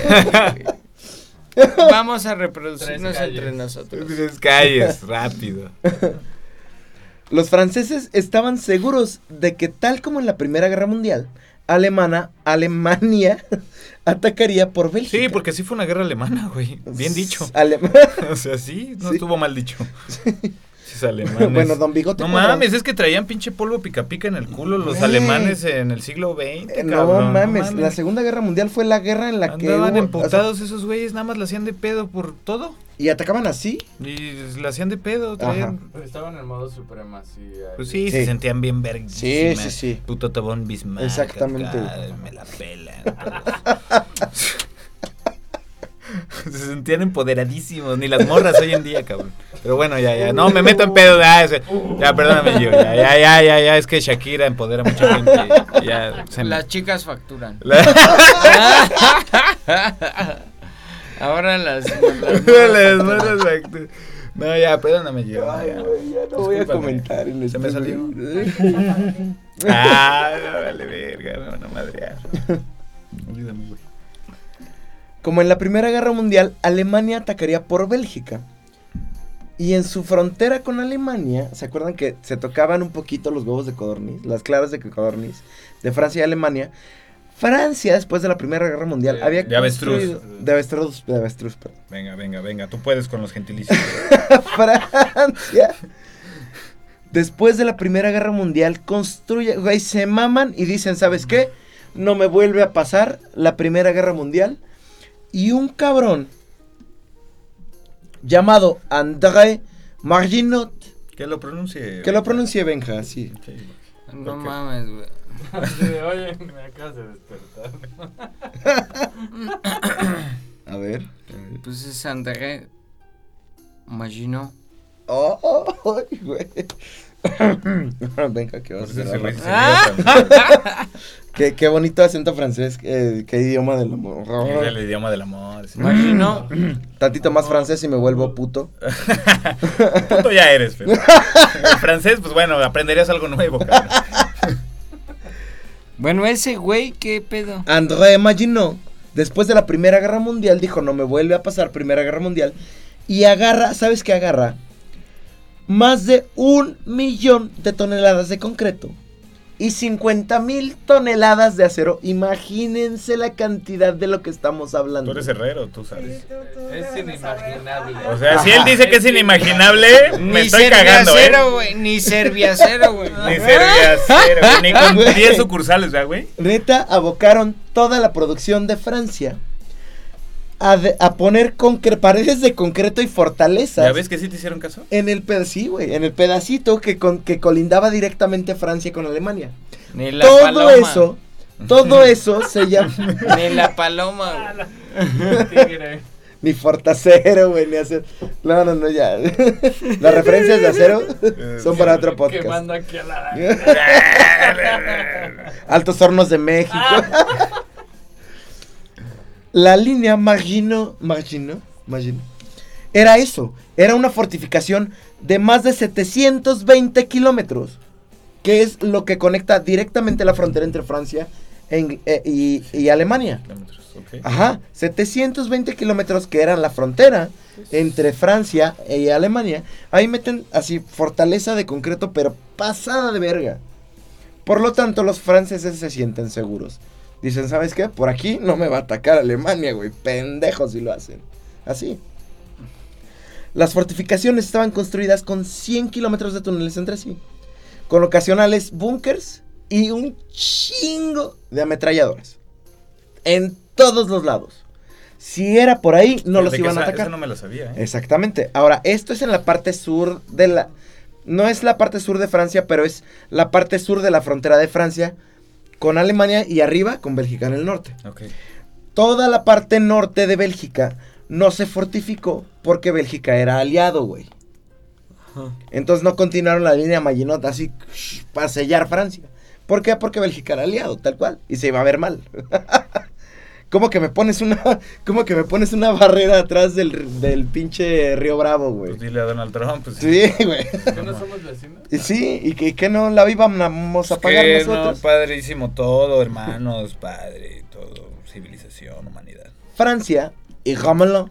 Vamos a reproducirnos entre nosotros. Tres calles, rápido. Los franceses estaban seguros de que tal como en la Primera Guerra Mundial, Alemana, Alemania atacaría por Bélgica. Sí, porque sí fue una guerra alemana, güey. Bien dicho. Ale- O sea, sí, no Sí. estuvo mal dicho. Sí, alemanes. bueno, Don Bigote. No mames, es que traían pinche polvo pica pica en el culo los alemanes en el siglo XX. Eh, No cabrón, mames, la Segunda Guerra Mundial fue la guerra en la que Andaban emputados esos güeyes, nada más la hacían de pedo por todo. y atacaban así. Y la hacían de pedo, traían. Estaban en modo supremacía. Pues sí, Sí. se sentían bien verguísimas. Sí, sí, sí. Puto tabón Bismarck. Exactamente. acá, me la pelan. se sentían empoderadísimos, ni las morras hoy en día, cabrón. Pero bueno, ya, ya. No, me meto en pedo. Ya, ese- ya perdóname yo. Ya, ya, ya, ya, ya. Es que Shakira empodera a mucha gente. Ya, se me- Las chicas facturan. La- Ahora las. las Las morras factu- No, ya, perdóname yo. no, Ay, ya. no voy a comentar en Se me salió. Ah, no, vale verga, a madrear. Olvídame, güey. Como en la Primera Guerra Mundial, Alemania atacaría por Bélgica. Y en su frontera con Alemania, ¿se acuerdan que se tocaban un poquito los huevos de codorniz? Las claras de codorniz de Francia y Alemania. Francia, después de la Primera Guerra Mundial, De- había de avestruz. De avestruz, de avestruz, perdón. Venga, venga, venga, tú puedes con los gentilicios. Francia. Después de la Primera Guerra Mundial, construye, güey, se maman y dicen, ¿sabes qué? No me vuelve a pasar la Primera Guerra Mundial. Y un cabrón llamado André Marginot, que lo pronuncie. que lo pronuncie Benja, sí. Sí. No mames, güey. Oye, me acabas de despertar. A ver. Pues es André Magino. Oh, oh, güey. Venga, que vas a Ah. Qué, qué bonito acento francés, eh, qué idioma del amor. Es el idioma del amor. sí. Magino. Tantito más francés y me vuelvo puto. Puto ya eres, pero. Francés, pues bueno, aprenderías algo nuevo, cabrón. Bueno, ese güey, ¿qué pedo? André Maginot, después de la Primera Guerra Mundial, dijo, no me vuelve a pasar Primera Guerra Mundial. Y agarra, ¿sabes qué agarra? Más de un millón de toneladas de concreto y 50 mil toneladas de acero. Imagínense la cantidad de lo que estamos Tú hablando. eres herrero, tú sabes. Es inimaginable. O sea, si él dice que es inimaginable, me estoy cagando, ¿eh? serviacero, güey. Ni serviacero, güey. Ni sería cero, güey, ni con 10 sucursales, ¿verdad, güey? Neta, abocaron toda la producción de Francia a, de- a poner concre- paredes de concreto y fortalezas. ¿Ya ves que sí te hicieron caso? En el pedacito, güey, en el pedacito que, con, que colindaba directamente Francia con Alemania. Ni la todo paloma. eso, todo eso se llama Ni la paloma, ni fortacero, güey, ni hacer. No, no, no, ya. Las referencias de acero son para otro podcast. Quemando aquí a la. Altos Hornos de México. La línea Margino, Margino, Margino, era eso. Era una fortificación de más de 720 kilómetros. Que es lo que conecta directamente la frontera entre Francia e eh, y, y Alemania. Kilómetros, ok. Ajá, 720 kilómetros que eran la frontera entre Francia y Alemania. Ahí meten así fortaleza de concreto, pero pasada de verga. Por lo tanto, los franceses se sienten seguros. Dicen, ¿sabes qué? Por aquí no me va a atacar Alemania, güey. Pendejos si lo hacen. Así. Las fortificaciones estaban construidas con 100 kilómetros de túneles entre sí. Con ocasionales búnkers y un chingo de ametralladoras. En todos los lados. Si era por ahí, no los iban a atacar. Eso no me lo sabía, ¿eh? Exactamente. Ahora, esto es en la parte sur de la. no es la parte sur de Francia, pero es la parte sur de la frontera de Francia con Alemania y arriba con Bélgica en el norte. Toda la parte norte de Bélgica no se fortificó porque Bélgica era aliado, güey. Entonces no continuaron la línea Maginot así para sellar Francia. ¿Por qué? Porque Bélgica era aliado, tal cual. Y se iba a ver mal. ¿Cómo que me pones una, cómo que me pones una barrera atrás del, del pinche Río Bravo, güey? Pues dile a Donald Trump. Pues, Sí, güey. ¿Que no somos vecinos? Y sí, y que, que no la íbamos a pagar que no, nosotros. padrísimo todo, hermanos, padre, todo, civilización, humanidad. Francia y Ramelin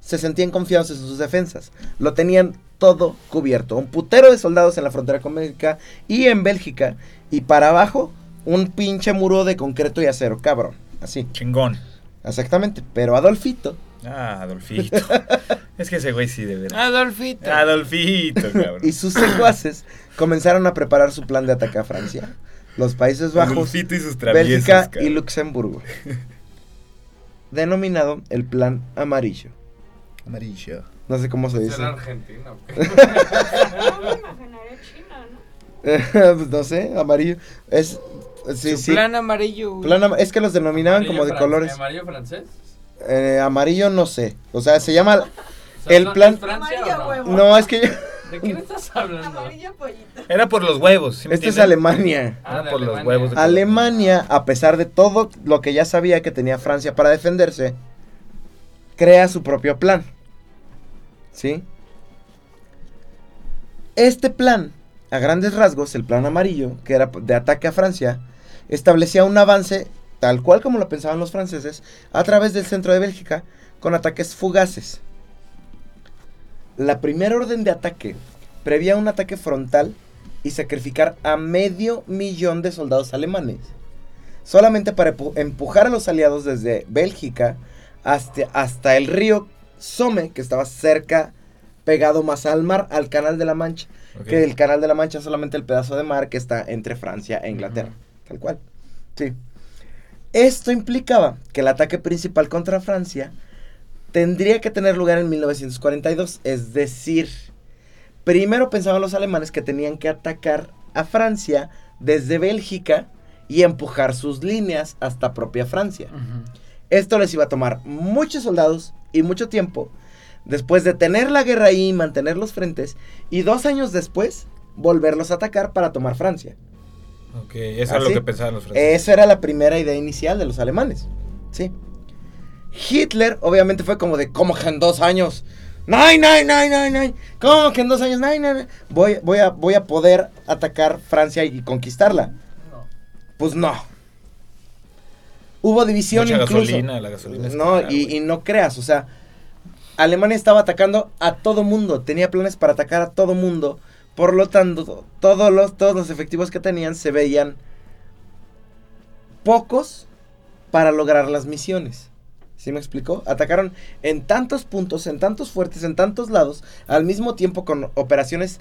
se sentían confiados en sus defensas. Lo tenían todo cubierto. Un putero de soldados en la frontera con Bélgica y en Bélgica. Y para abajo, un pinche muro de concreto y acero, cabrón. Así, Chingón. exactamente. Pero Adolfito, Ah, Adolfito. es que ese güey sí, de verdad. Adolfito. Adolfito, cabrón. y sus secuaces comenzaron a preparar su plan de ataque a Francia, los Países Bajos, Adolfito y sus Bélgica y. Luxemburgo. Denominado el Plan Amarillo. Amarillo. No sé cómo se dice. ¿Será argentino? o qué? No, me imaginaría China, ¿no? Pues no sé, amarillo. Es. Sí, Su sí. plan amarillo, güey. Plan ama- es que los denominaban como de ¿Amarillo colores. ¿Amarillo francés? Eh, amarillo no sé. O sea, se llama. O sea, El ¿son- plan- ¿es Francia Amarillo no? huevo. No, es que yo- ¿De quién estás hablando? Amarillo pollito. Era por los huevos, ¿sí Este es? Alemania. Ah, Era por los Alemania. huevos de Alemania, a pesar de todo lo que ya sabía que tenía Francia para defenderse, crea su propio plan. ¿Sí? Este plan, a grandes rasgos, el plan amarillo, que era de ataque a Francia, establecía un avance, tal cual como lo pensaban los franceses, a través del centro de Bélgica, con ataques fugaces. La primera orden de ataque prevía un ataque frontal y sacrificar a medio millón de soldados alemanes. Solamente para empu- empujar a los aliados desde Bélgica hasta, hasta el río Somme, que estaba cerca, pegado más al mar, al Canal de la Mancha. Que el Canal de la Mancha es solamente el pedazo de mar que está entre Francia e Inglaterra. Tal cual. Sí. Esto implicaba que el ataque principal contra Francia tendría que tener lugar en 1942. Es decir, primero pensaban los alemanes que tenían que atacar a Francia desde Bélgica y empujar sus líneas hasta propia Francia. Esto les iba a tomar muchos soldados y mucho tiempo. Después de tener la guerra ahí y mantener los frentes. Y dos años después, volverlos a atacar para tomar Francia. Ok, eso es lo ¿Así? que pensaban los franceses. Esa era la primera idea inicial de los alemanes. Sí. Hitler, obviamente, fue como de, ¿cómo que en dos años? ¡Nine, nine, nine, nine, nine! ¿Cómo que en dos años? ¡Nine, nine! Voy, voy, a, voy a poder atacar Francia y conquistarla. No. Pues no. Hubo división Mucha incluso. gasolina, la gasolina No, cara, y, güey. y no creas, o sea, Alemania estaba atacando a todo mundo, tenía planes para atacar a todo mundo, por lo tanto, todos los, efectivos que tenían se veían pocos para lograr las misiones. ¿Sí me explicó? Atacaron en tantos puntos, en tantos fuertes, en tantos lados, al mismo tiempo con operaciones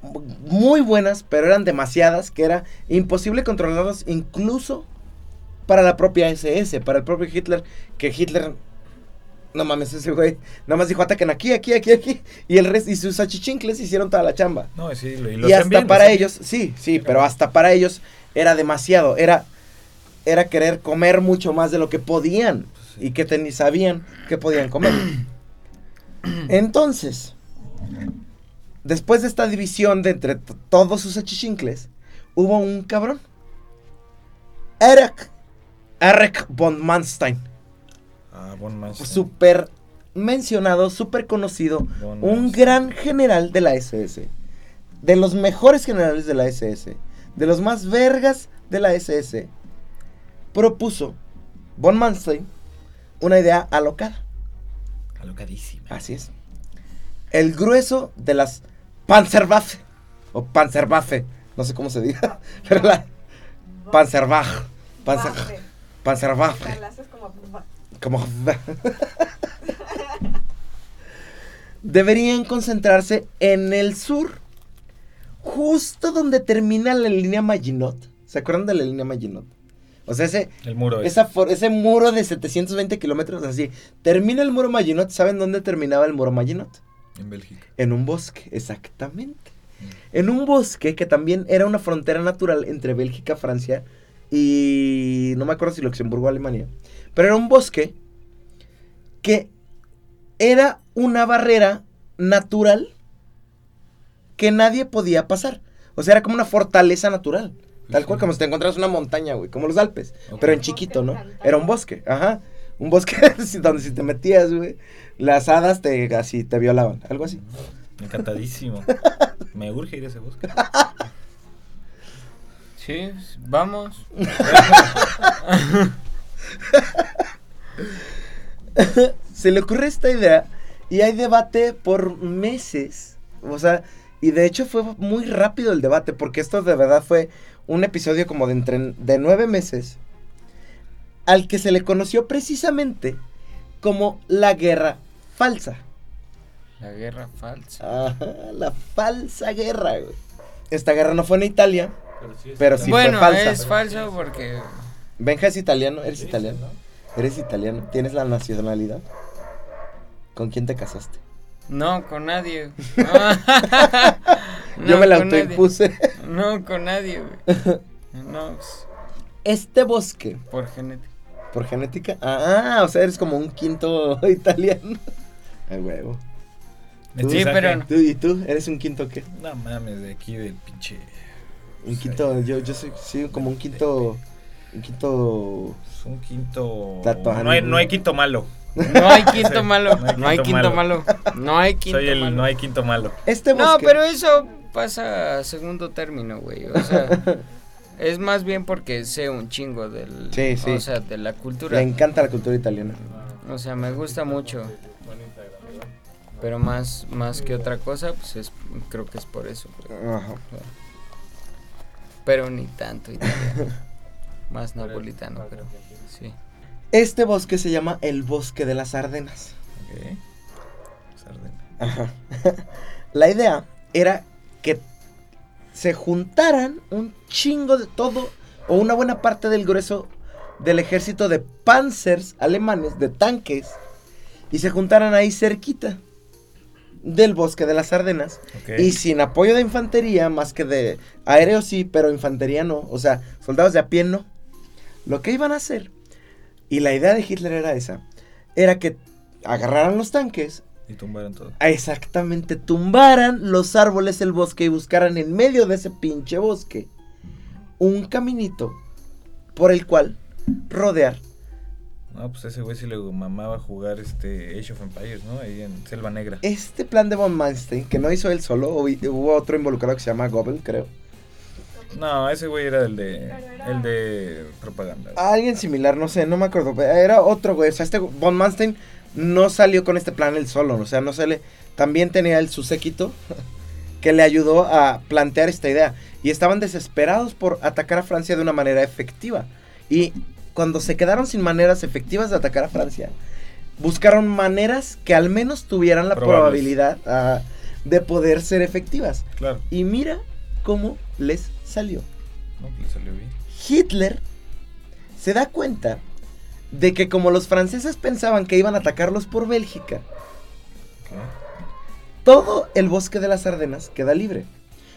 mu- muy buenas, pero eran demasiadas, que era imposible controlarlas incluso para la propia SS, para el propio Hitler, que Hitler, no mames, ese güey, nada más dijo ataquen aquí, aquí, aquí, aquí, y el resto, y sus achichincles hicieron toda la chamba. No, sí, lo, y, Y hasta bien, para ellos, sí, sí, pero hasta para ellos era demasiado, era, era querer comer mucho más de lo que podían y que ten- sabían que podían comer. Entonces, después de esta división de entre todos sus achichincles, hubo un cabrón. Erich, Erich von Manstein. Ah, Von Manstein. súper mencionado, súper conocido, Von un Manstein. gran general de la SS, de los mejores generales de la SS, de los más vergas de la SS, propuso von Manstein una idea alocada. Alocadísima. Así es. El grueso de las Panzerwaffe o Panzerwaffe, no sé cómo se diga, pero la Panzerwaffe, Panzerwaffe, haces como... deberían concentrarse en el sur, justo donde termina la línea Maginot. ¿Se acuerdan de la línea Maginot? O sea, ese, El muro ese. esa for- ese muro de 720 kilómetros así. Termina el muro Maginot. ¿Saben dónde terminaba el muro Maginot? En Bélgica. En un bosque, exactamente. En un bosque que también era una frontera natural entre Bélgica, Francia y no me acuerdo si Luxemburgo o Alemania. Pero era un bosque que era una barrera natural que nadie podía pasar. O sea, era como una fortaleza natural. Tal cual como si te encontraras una montaña, güey, como los Alpes. Pero en chiquito, ¿no? Era un bosque, ajá. Un bosque donde si te metías, güey, las hadas te, así, te violaban. Algo así. Encantadísimo. Me urge ir a ese bosque. Sí, vamos. Se le ocurre esta idea y hay debate por meses. O sea, y de hecho fue muy rápido el debate porque esto de verdad fue un episodio como de, entre, de nueve meses al que se le conoció precisamente como la guerra falsa. La guerra falsa. Ajá, la falsa guerra, güey. Esta guerra no fue en Italia, Pero sí es Pero sí fue bueno, falsa. es falso porque Benja es italiano, eres Sí, italiano. ¿no? Eres italiano, tienes la nacionalidad. ¿Con quién te casaste? no con nadie. Yo me la autoimpuse. No con nadie, güey. No, pues, Este bosque, por genética. por genética. Ah, o sea, eres como un quinto italiano. Ay, huevo. Tú, Sí, pero ¿Tú, ¿Y tú? ¿Eres un quinto qué? No mames, de aquí del pinche. Un quinto, yo, yo soy, sí, como un quinto. Un quinto. Es un quinto. No hay, no hay quinto malo. no hay quinto Sí, malo. no hay No hay quinto quinto malo. No hay quinto Soy el. malo. No hay quinto malo. Este No, pero eso pasa a segundo término, güey. O sea, es más bien porque sé un chingo del. Sí, sí. O sea, de la cultura. Le encanta la cultura italiana. O sea, me gusta mucho. Buen Instagram, ¿verdad? Pero más, más que otra cosa, pues es, creo que es por eso. güey. Ajá. Pero ni tanto italiano. Más napolitano, pero sí. Este bosque se llama el Bosque de las Ardenas. Ok. Sardina. Ajá. La idea era que se juntaran un chingo de todo o una buena parte del grueso del ejército de panzers alemanes, de tanques, y se juntaran ahí cerquita del bosque de las Ardenas Ok. y sin apoyo de infantería, más que de aéreo sí, pero infantería no, o sea, soldados de a pie no. Lo que iban a hacer, y la idea de Hitler era esa, era que agarraran los tanques, Y tumbaron todo. exactamente tumbaran los árboles del bosque y buscaran en medio de ese pinche bosque un caminito por el cual rodear. No, pues ese güey sí le mamaba jugar este Age of Empires, ¿no? Ahí en Selva Negra. Este plan de von Manstein, que no hizo él solo, hubo hubo otro involucrado que se llama Gobel, creo. No, ese güey era el de. El de propaganda. Alguien similar, no sé, no me acuerdo. Era otro güey. O sea, este von Manstein no salió con este plan él solo. O sea, no sale. También tenía él su séquito que le ayudó a plantear esta idea. Y estaban desesperados por atacar a Francia de una manera efectiva. Y cuando se quedaron sin maneras efectivas de atacar a Francia, buscaron maneras que al menos tuvieran la Probables. probabilidad ah, de poder ser efectivas. Claro. Y mira cómo les salió. No, le salió bien. Hitler se da cuenta de que como los franceses pensaban que iban a atacarlos por Bélgica, todo el bosque de las Ardenas queda libre.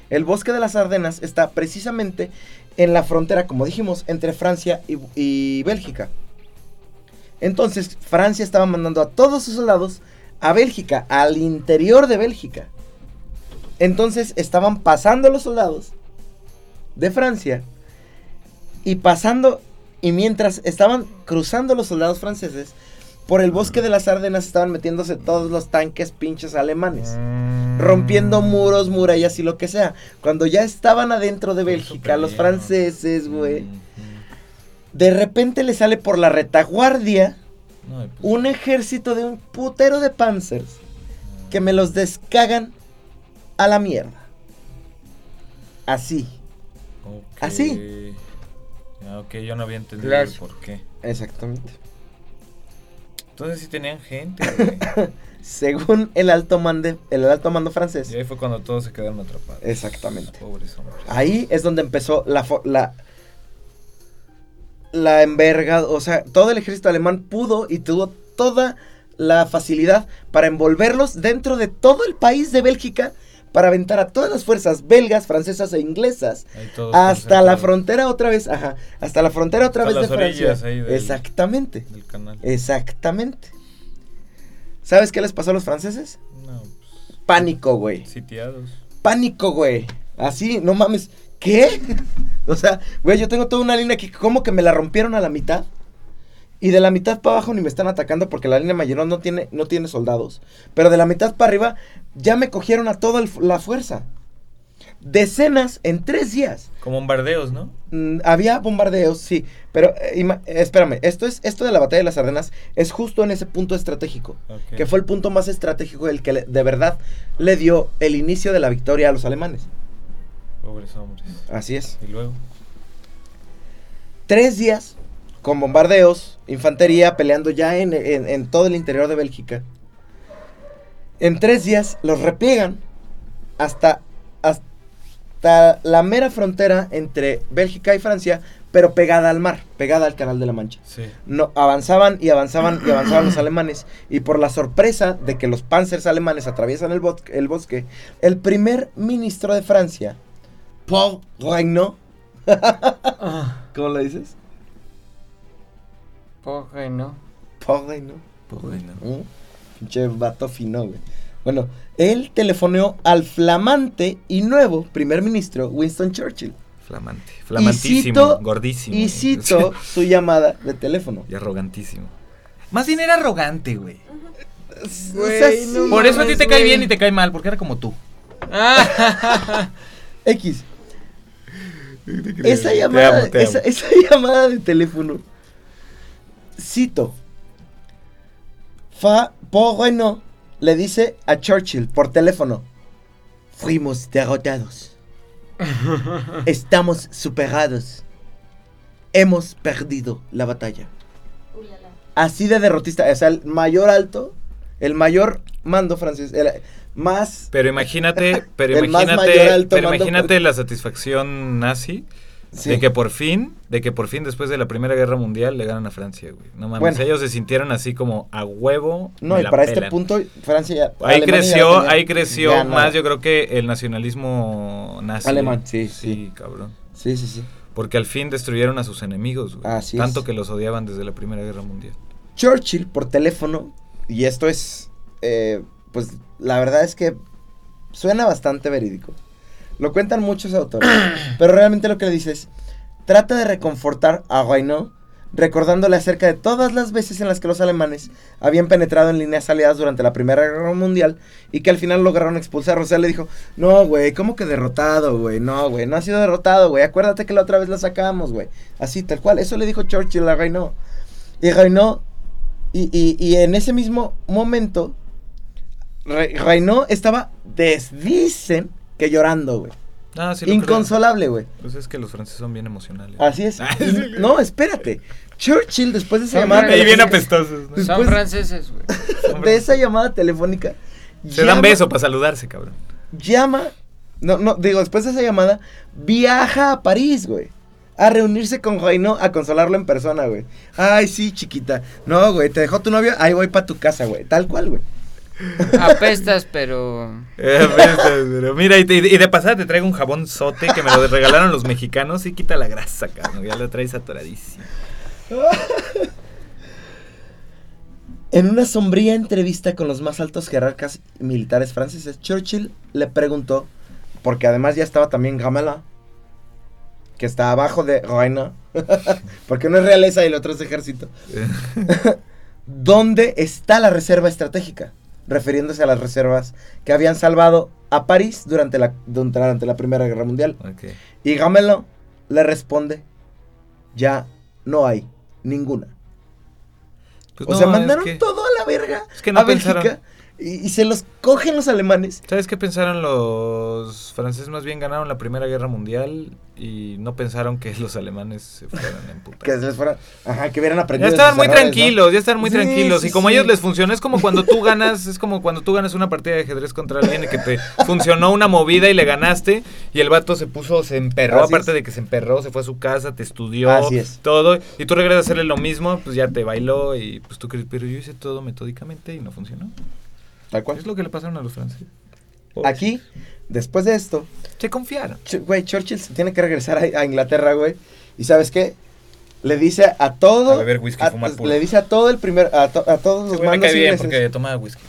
El bosque de las Ardenas está precisamente en la frontera, como dijimos, entre Francia y, y Bélgica. Entonces, Francia estaba mandando a todos sus soldados a Bélgica, al interior de Bélgica. Entonces, estaban pasando los soldados de Francia y pasando, y mientras estaban cruzando los soldados franceses, por el bosque de las Ardenas estaban metiéndose todos los tanques pinches alemanes rompiendo muros, murallas y lo que sea. Cuando ya estaban adentro de Bélgica, los franceses, güey, de repente le sale por la retaguardia pues, un ejército de un putero de panzers que me los descagan a la mierda. Así. Así. Ah, ok, yo no había entendido el por qué. exactamente. Entonces sí tenían gente, güey. Según el alto, mande, el alto mando francés. y ahí fue cuando todos se quedaron atrapados. Exactamente. Pobres hombres. Ahí es donde empezó la, fo- la, la enverga, o sea, todo el ejército alemán pudo y tuvo toda la facilidad para envolverlos dentro de todo el país de Bélgica para aventar a todas las fuerzas belgas, francesas e inglesas hasta la frontera otra vez, ajá, hasta la frontera otra Hasta vez de Francia. del- Exactamente, del canal. exactamente. ¿Sabes qué les pasó a los franceses? No, pues, Pánico, güey. sitiados. Pánico, güey. Así, no mames. ¿Qué? o sea, güey, yo tengo toda una línea aquí, como que me la rompieron a la mitad. Y de la mitad para abajo ni me están atacando porque la línea Maginot no tiene, no tiene soldados. Pero de la mitad para arriba ya me cogieron a toda el- la fuerza. Decenas en tres días. Como bombardeos, ¿no? Mm, había bombardeos, sí. Pero eh, espérame, esto, es, esto de la batalla de las Ardenas es justo en ese punto estratégico. Ok. Que fue el punto más estratégico, el que le- de verdad le dio el inicio de la victoria a los alemanes. Pobres hombres. Así es. Y luego. Tres días con bombardeos, infantería peleando ya en, en- en todo el interior de Bélgica. En tres días los repliegan hasta, hasta la mera frontera entre Bélgica y Francia, pero pegada al mar, pegada al Canal de la Mancha. Sí. No, avanzaban y avanzaban y avanzaban los alemanes. Y por la sorpresa de que los panzers alemanes atraviesan el, bosque, el bosque, el primer ministro de Francia, Paul Reynaud, ¿cómo lo dices? Pobre, ¿no? Paul Reynaud. Bueno. ¿Mm? Pinche vato fino, güey. Bueno, él telefoneó al flamante y nuevo primer ministro Winston Churchill. Flamante. Flamantísimo. cito- gordísimo. Y citó su llamada de teléfono. Y arrogantísimo. Más bien era arrogante, güey. O sea, no. Por eso a ti te cae bien y te cae mal, porque era como tú. Ah, X. Esa llamada, amo. Esa llamada de teléfono. Cito. Fa, Paul Reynaud le dice a Churchill por teléfono. Fuimos derrotados. Estamos superados. Hemos perdido la batalla. Así de derrotista. O sea, el mayor alto, el mayor mando francés, el más... Pero imagínate, pero El más imagínate, mayor alto pero mando imagínate por- la satisfacción nazi Sí. de que por fin, de que por fin después de la Primera Guerra Mundial le ganan a Francia, güey. No mames, Bueno. ellos se sintieron así como a huevo. No, me y la para este punto, Francia ya... Ahí Alemania ya creció, tenía ahí creció más, yo creo que el nacionalismo nazi. Alemán, sí, sí. sí. cabrón. Sí, sí, sí. Porque al fin destruyeron a sus enemigos, güey. Así es. Tanto que los odiaban desde la Primera Guerra Mundial. Churchill por teléfono, y esto es, eh, pues la verdad es que suena bastante verídico. Lo cuentan muchos autores, pero realmente lo que le dice es, trata de reconfortar a Reynaud, recordándole acerca de todas las veces en las que los alemanes habían penetrado en líneas aliadas durante la Primera Guerra Mundial y que al final lograron expulsar. O sea, le dijo, no, güey, ¿cómo que derrotado, güey? No, güey, no ha sido derrotado, güey. Acuérdate que la otra vez la sacamos, güey. Así, tal cual. Eso le dijo Churchill a Reynaud. Y Reynaud y, y- y en ese mismo momento, Re- Reynaud estaba, des- dicen que llorando, güey. Ah, sí. Inconsolable, güey. Pues es que los franceses son bien emocionales. Así es. Y- no, espérate. Churchill, después de esa Son llamada. Y bien telefónica, apestosos, Son franceses, güey. de esa llamada telefónica, Se dan beso para saludarse, cabrón. Llama, no, no, digo, después de esa llamada, viaja a París, güey. A reunirse con Reynaud, a consolarlo en persona, güey. Ay, sí, chiquita. No, güey, te dejó tu novio, ahí voy para tu casa, güey. Tal cual, güey. Apestas, pero. Eh, ves, pero mira, y, te- y de pasada te traigo un jabón sote que me lo regalaron los mexicanos y quita la grasa, cabrón. Ya lo traes atoradísimo. En una sombría entrevista con los más altos jerarcas militares franceses, Churchill le preguntó, porque además ya estaba también Gamelin, que está abajo de Reina, porque uno es realeza y el otro es ejército, ¿dónde está la reserva estratégica? Refiriéndose a las reservas que habían salvado a París durante la, durante la Primera Guerra Mundial. Y Gamelin le responde, ya no hay ninguna. Pues o no, sea, es mandaron que- todo a la verga Es que no a Bélgica pensaron. Y, y se los cogen los alemanes. ¿Sabes qué pensaron los franceses? Más bien ganaron la Primera Guerra Mundial y no pensaron que los alemanes se fueran en puta. Que se les fuera, ajá, que hubieran Ya aprendido. de estaban muy errores, ¿no? tranquilos, ya estaban muy Sí, tranquilos. sí, y como a ellos les funciona, es como cuando tú ganas, es como cuando tú ganas una partida de ajedrez contra alguien y que te funcionó una movida y le ganaste y el vato se puso, se emperró, Así aparte es. de que se emperró, se fue a su casa, te estudió, Así es. todo, y tú regresas a hacerle lo mismo, pues ya te bailó y pues tú crees, pero yo hice todo metódicamente y no funcionó. Tal cual. Es lo que le pasaron a los franceses. aquí, después de esto, Se confiaron. Güey, Churchill se tiene que regresar a, a Inglaterra, güey. ¿Y sabes qué? Le dice a todo. A beber whisky a- fumar puro. le dice a todo el primer. A, to- a todos los güey me mandos cae bien ingleses. porque tomaba whisky.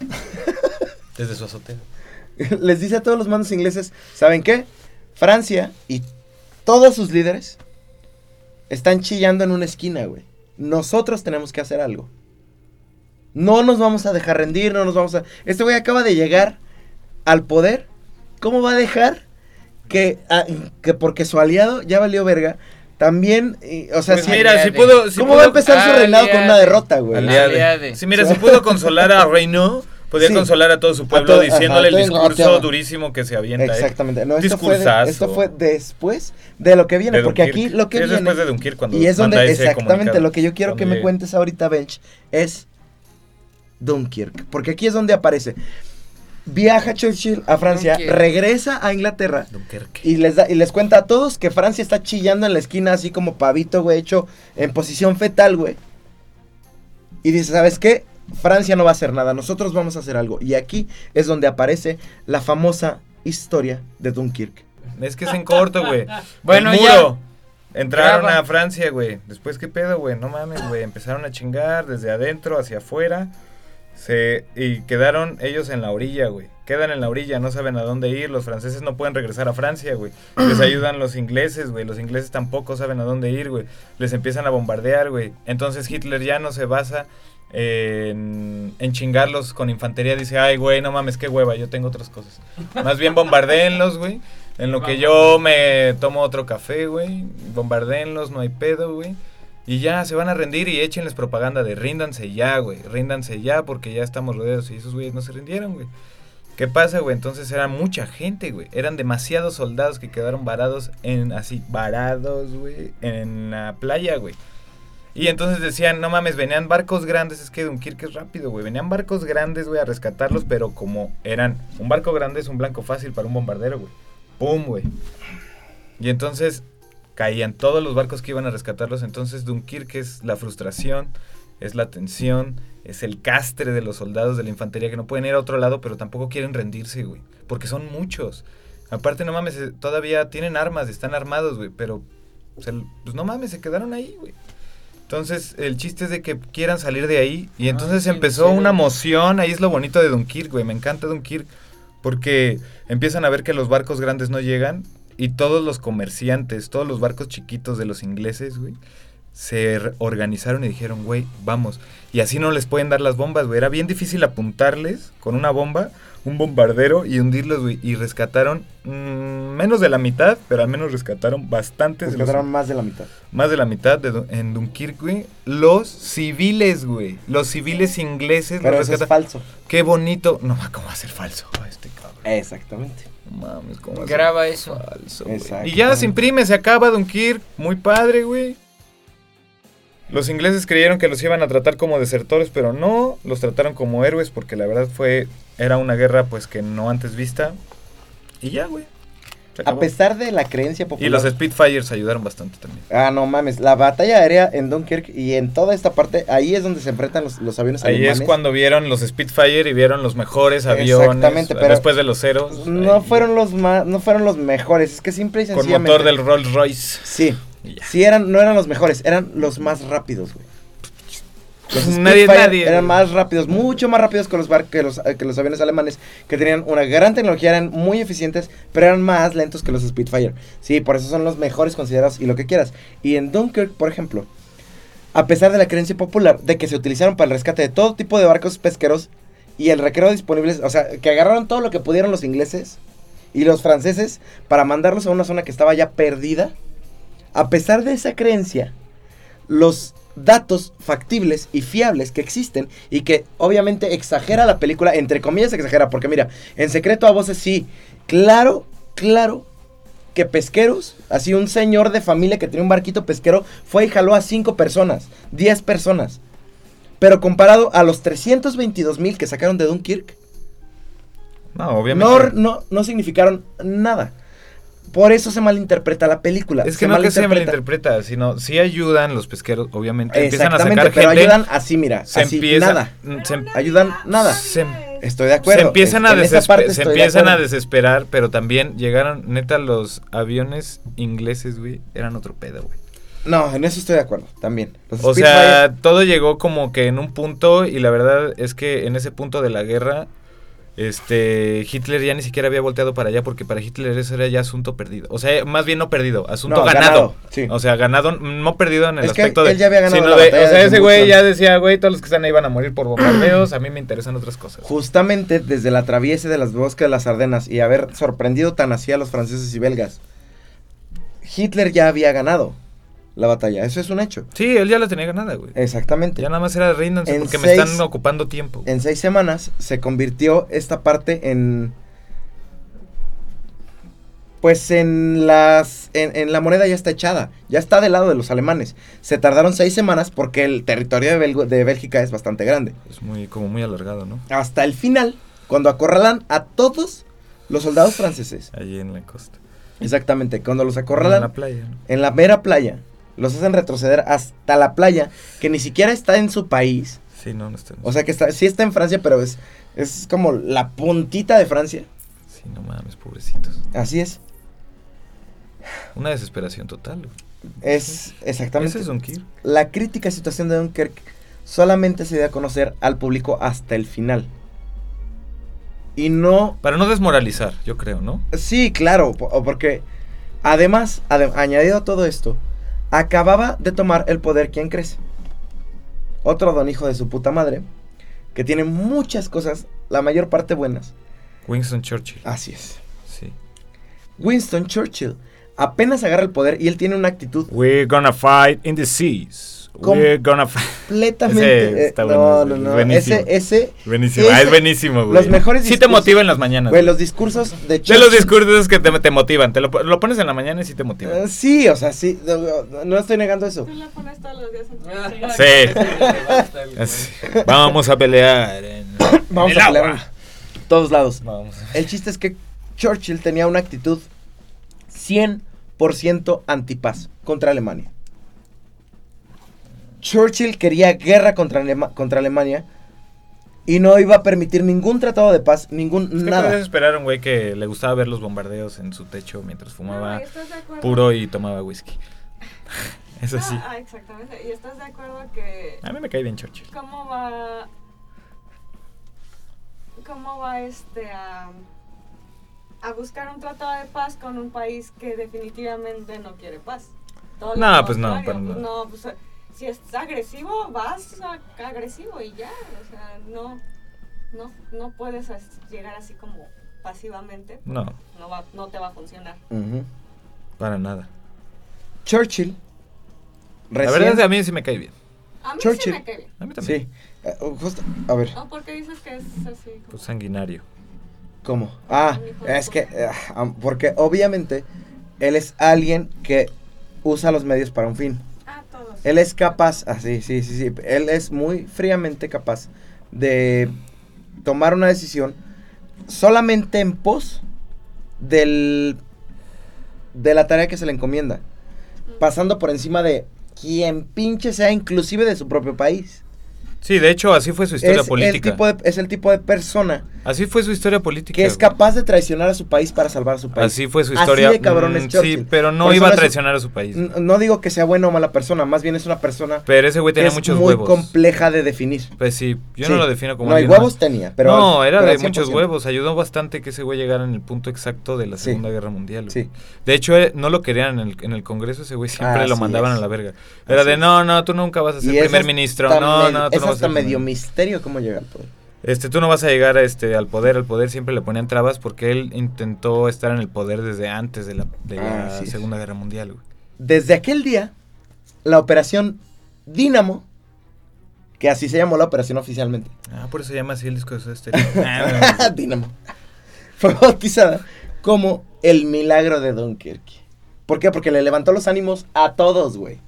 Desde su azotea. les dice a todos los mandos ingleses: ¿Saben qué? Francia y todos sus líderes están chillando en una esquina, güey. Nosotros tenemos que hacer algo. No nos vamos a dejar rendir, no nos vamos a. Este güey acaba de llegar al poder. ¿Cómo va a dejar que, ah, que porque su aliado ya valió verga? También, y- o sea, Pues si- mira, si. Si ¿cómo pudo- va a empezar su reinado con una derrota, güey? Aliade. Sí, mira, si pudo consolar a Reino, podía Sí. consolar a todo su pueblo todo- diciéndole ajá, el discurso durísimo que se avienta. Exactamente. No, esto fue, de- esto fue después de lo que viene, De porque Dunkirk. aquí lo que Sí, es viene después de Dunkirk cuando y es donde manda ese exactamente lo que yo quiero que me cuentes ahorita, Bench, es Dunkirk, porque aquí es donde aparece. Viaja Churchill a Francia, Dunkirk. regresa a Inglaterra Dunkirk. y les, da, y les cuenta a todos que Francia está chillando en la esquina así como pavito, güey, hecho en posición fetal, güey. Y dice, ¿sabes qué? Francia no va a hacer nada, nosotros vamos a hacer algo. Y aquí es donde aparece la famosa historia de Dunkirk. Es que es en corto, güey. Bueno, El muro. Entraron Graba. a Francia, güey. Después, ¿qué pedo, güey? No mames, güey. Empezaron a chingar desde adentro hacia afuera. Se, y quedaron ellos en la orilla, güey. Quedan en la orilla, no saben a dónde ir. Los franceses no pueden regresar a Francia, güey. Les ayudan los ingleses, güey. Los ingleses tampoco saben a dónde ir, güey. Les empiezan a bombardear, güey. Entonces Hitler ya no se basa en, en chingarlos con infantería. Dice, ay, güey, no mames, qué hueva, yo tengo otras cosas. Más bien bombardeenlos, güey. En lo que yo me tomo otro café, güey. Bombardeenlos, no hay pedo, güey. Y ya se van a rendir y échenles propaganda de ríndanse ya, güey. Ríndanse ya porque ya estamos rodeados. Y esos güeyes no se rindieron, güey. ¿Qué pasa, güey? Entonces era mucha gente, güey. Eran demasiados soldados que quedaron varados en así, varados, güey, en la playa, güey. Y entonces decían, no mames, venían barcos grandes, es que Dunkirk es rápido, güey. Venían barcos grandes, güey, a rescatarlos, pero como eran, un barco grande es un blanco fácil para un bombardero, güey. ¡Pum, güey! Y entonces caían todos los barcos que iban a rescatarlos. Entonces Dunkirk es la frustración, es la tensión, es el castre de los soldados de la infantería que no pueden ir a otro lado, pero tampoco quieren rendirse, güey. Porque son muchos. Aparte, no mames, eh, todavía tienen armas, están armados, güey, pero se- pues no mames, se quedaron ahí, güey. Entonces, el chiste es de que quieran salir de ahí. Y entonces Ay, empezó una moción. Ahí es lo bonito de Dunkirk, güey. Me encanta Dunkirk. Porque empiezan a ver que los barcos grandes no llegan. Y todos los comerciantes, todos los barcos chiquitos de los ingleses, güey, se organizaron y dijeron, güey, vamos. Y así no les pueden dar las bombas, güey. Era bien difícil apuntarles con una bomba, un bombardero y hundirlos, güey. Y rescataron mm, menos de la mitad, pero al menos rescataron bastantes de los Rescataron más de la mitad. más de la mitad de, en Dunkirk, güey. Los civiles, güey. Los civiles ingleses Pero los eso es falso. Qué bonito. No, ¿cómo va a ser falso? Este cabrón. Exactamente. No mames, ¿cómo va a ser Graba eso. falso. Y ya se imprime, se acaba Dunkirk. Muy padre, güey. Los ingleses creyeron que los iban a tratar como desertores, pero no. Los trataron como héroes porque la verdad fue... Era una guerra, pues, que no antes vista. Y ya, güey. A pesar de la creencia popular. Y los Spitfires ayudaron bastante también. Ah, no mames. La batalla aérea en Dunkirk y en toda esta parte, ahí es donde se enfrentan los, los aviones Ahí alemanes. es cuando vieron los Spitfire y vieron los mejores aviones Exactamente, pero después de los ceros. No ahí, fueron los más, no fueron los mejores. Es que simple y con sencillamente. motor del Rolls Royce. Sí. Sí eran, no eran los mejores, eran los más rápidos, güey. Los Nadie- nadie, eran más rápidos, mucho más rápidos que los, bar- que, los, que los aviones alemanes, que tenían una gran tecnología, eran muy eficientes, pero eran más lentos que los Spitfire. Sí, por eso son los mejores considerados y lo que quieras. Y en Dunkirk, por ejemplo, a pesar de la creencia popular de que se utilizaron para el rescate de todo tipo de barcos pesqueros y el recreo disponibles, o sea, que agarraron todo lo que pudieron los ingleses y los franceses para mandarlos a una zona que estaba ya perdida, a pesar de esa creencia, los datos factibles y fiables que existen y que obviamente exagera la película, entre comillas exagera, porque mira, en secreto a voces sí, claro, claro que pesqueros, así un señor de familia que tenía un barquito pesquero, fue y jaló a cinco personas, 10 personas. Pero comparado a los 322 mil que sacaron de Dunkirk, No, no, obviamente. no, no significaron nada. Por eso se malinterpreta la película. es que no que se malinterpreta, sino sí ayudan los pesqueros, obviamente. Empiezan a sacar pero gente. ayudan así, mira, se así, empieza. nada. mm, se em- Ayudan nada. Se em- Estoy de acuerdo. se empiezan, a, desesper- se de desesperar, pero también llegaron, neta, los aviones ingleses, güey, eran otro pedo, güey. No, en eso estoy de acuerdo, también. Los O sea, todo llegó como que en un punto y la verdad es que en ese punto de la guerra, este, Hitler ya ni siquiera había volteado para allá porque para Hitler eso era ya asunto perdido. O sea, más bien no perdido, asunto No, ganado. ganado, sí. O sea, ganado, no perdido en el Es que aspecto de... él ya había ganado la de- o sea, ese güey ya decía, güey, todos los que están ahí van a morir por bombardeos, a mí me interesan otras cosas. Justamente desde la traviese de las bosques de las Ardenas y haber sorprendido tan así a los franceses y belgas, Hitler ya había ganado la batalla. Eso es un hecho. Sí, él ya la tenía ganada, güey. Exactamente. Ya nada más era ríndanse En porque me están ocupando tiempo. En seis semanas se convirtió esta parte en. Pues en las. En, en la moneda ya está echada. Ya está del lado de los alemanes. Se tardaron seis semanas porque el territorio de, Bélgica es bastante grande. Es muy, como muy alargado, ¿no? Hasta el final, cuando acorralan a todos los soldados franceses. Allí en la costa. Exactamente, cuando los En acorralan la playa, ¿no? en la mera playa. Los hacen retroceder hasta la playa, que ni siquiera está en su país. Sí, no, no está. O sea que está, sí está en Francia, pero es, es como la puntita de Francia. Sí, no mames, pobrecitos. Así es. Una desesperación total. Es exactamente. Ese es Dunkirk. La crítica situación de Dunkirk solamente se dio a conocer al público hasta el final. Y no. Para no desmoralizar, yo creo, ¿no? Sí, claro, porque además, ade- añadido a todo esto, acababa de tomar el poder quien crece. Otro don hijo de su puta madre, que tiene muchas cosas, la mayor parte buenas. Winston Churchill. Así es. Sí. Winston Churchill apenas agarra el poder y él tiene una actitud We're gonna fight in the seas. Completamente. Ese eh, está no, bueno, no, no. buenísimo. Ese, ese, Buenísimo. Ah, es buenísimo, güey. los mejores Sí te discursos- motiva en las mañanas. güey, los discursos de De Churchill. los discursos que te, te motivan. Te lo, lo pones en la mañana y sí te motivan. Eh, sí, o sea, sí, no, no- no estoy negando eso. Tú la pones todos los días en tu Ah, Sí. Vamos a pelear en, Vamos en a pelear agua. en todos lados. Vamos. El chiste es que Churchill tenía una actitud 100% antipaz contra Alemania. Churchill quería guerra contra, Alema- contra Alemania y no iba a permitir ningún tratado de paz, ningún ¿Qué puedes nada. esperar a un güey que le gustaba ver los bombardeos en su techo mientras fumaba No, puro y tomaba whisky? Eso Ah, sí. Ah, exactamente. ¿Y estás de acuerdo que A mí me cae bien Churchill. cómo va cómo va este a a buscar un tratado de paz con un país que definitivamente no quiere paz? Todo No, pues no, pues nada. no, pues, si es agresivo, vas a- agresivo y ya, o sea, no no no puedes llegar así como pasivamente. No, No va no te va a funcionar. Ujú. para nada. Churchill. La recién- verdad es que a mí sí me cae bien. A mí Churchill. sí me cae bien. A mí también. Sí. eh, justo- a ver, No, porque dices que es así. como- Pues sanguinario. ¿cómo? Ah, es que, eh, porque obviamente él es alguien que usa los medios para un fin. Ah. Él es capaz, así, sí, sí, sí. Él es muy fríamente capaz de tomar una decisión solamente en pos del de la tarea que se le encomienda, pasando por encima de quien pinche sea, inclusive de su propio país. Sí, de hecho, así fue su historia Es el, política. tipo de, es el tipo de persona Así fue su historia política. que es capaz de traicionar a su país para salvar a su país. Así fue su Así historia. de cabrón es Mm, Churchill. Sí, pero no iba a traicionar a su país. No digo que sea buena o mala persona, más bien es una persona Pero ese güey tenía es muchos muy huevos. compleja de definir. Pues sí, yo Sí. no lo defino como No, alguien huevos más. tenía, pero... no, era pero de muchos 100%. huevos. Ayudó bastante que ese güey llegara en el punto exacto de la Sí. Segunda Guerra Mundial. güey. Sí. De hecho, eh, no lo querían en el, en el Congreso. Ese güey siempre lo Así mandaban es. a la verga. Era Así de, no, no, tú nunca vas a ser Y primer ministro. No, no, tú no hasta medio misterio cómo llega al poder. Este, tú no vas a llegar este, al poder, al poder siempre le ponían trabas porque él intentó estar en el poder desde antes de la, de la Así es. Segunda Guerra Mundial, güey. Desde aquel día, la operación Dínamo, que así se llamó la operación oficialmente, Ah, por eso se llama así el disco de. Ah, no. Dínamo, fue bautizada como el milagro de Dunkerque. ¿Por qué? Porque le levantó los ánimos a todos, güey.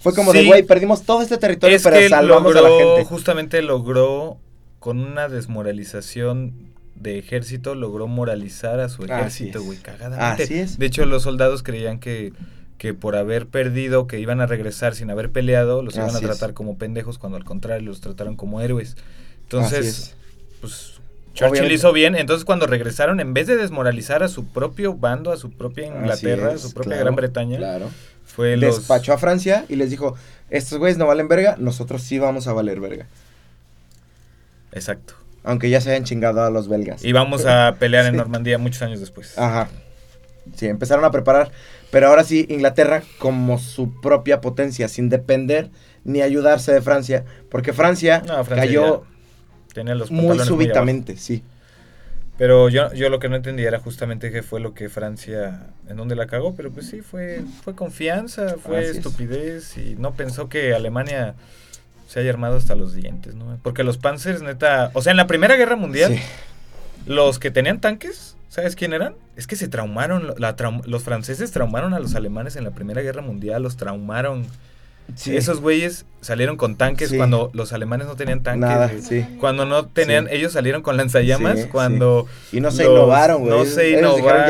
Fue como de, güey, perdimos todo este territorio, es pero que salvamos logró, a la gente. justamente logró, con una desmoralización de ejército, logró moralizar a su ejército, güey, cagadamente. Así es. De hecho, los soldados creían que, que por haber perdido, que iban a regresar sin haber peleado, los iban a es. tratar como pendejos, cuando al contrario los trataron como héroes. Entonces, es. pues Churchill Obviamente. hizo bien, entonces cuando regresaron, en vez de desmoralizar a su propio bando, a su propia Inglaterra, a su propia claro, Gran Bretaña, Claro. Fue los... Despachó a Francia y les dijo, estos güeyes no valen verga, nosotros sí vamos a valer verga. Exacto. Aunque ya se hayan chingado a los belgas. Y vamos a pelear en. Normandía muchos años después. Ajá. Sí, empezaron a preparar. Pero ahora sí, Inglaterra como su propia potencia, sin depender ni ayudarse de Francia. Porque Francia, No, Francia cayó Tenía los muy súbitamente, sí. Pero yo, yo lo que no entendía era justamente qué fue lo que Francia, en dónde la cagó, pero pues sí, fue, fue confianza, fue Así es. estupidez y no pensó que Alemania se haya armado hasta los dientes, ¿no? Porque los Panzers, neta, o sea, en la Primera Guerra Mundial, Sí. los que tenían tanques, ¿sabes quién eran? Es que se traumaron, la los franceses traumaron a los alemanes en la Primera Guerra Mundial, los traumaron. Sí. Esos güeyes salieron con tanques Sí. cuando los alemanes no tenían tanques. Nada, güey. sí. Cuando no tenían, ellos salieron con lanzallamas, cuando... Y no se los- innovaron, güey. No se ellos innovaron, dijeron,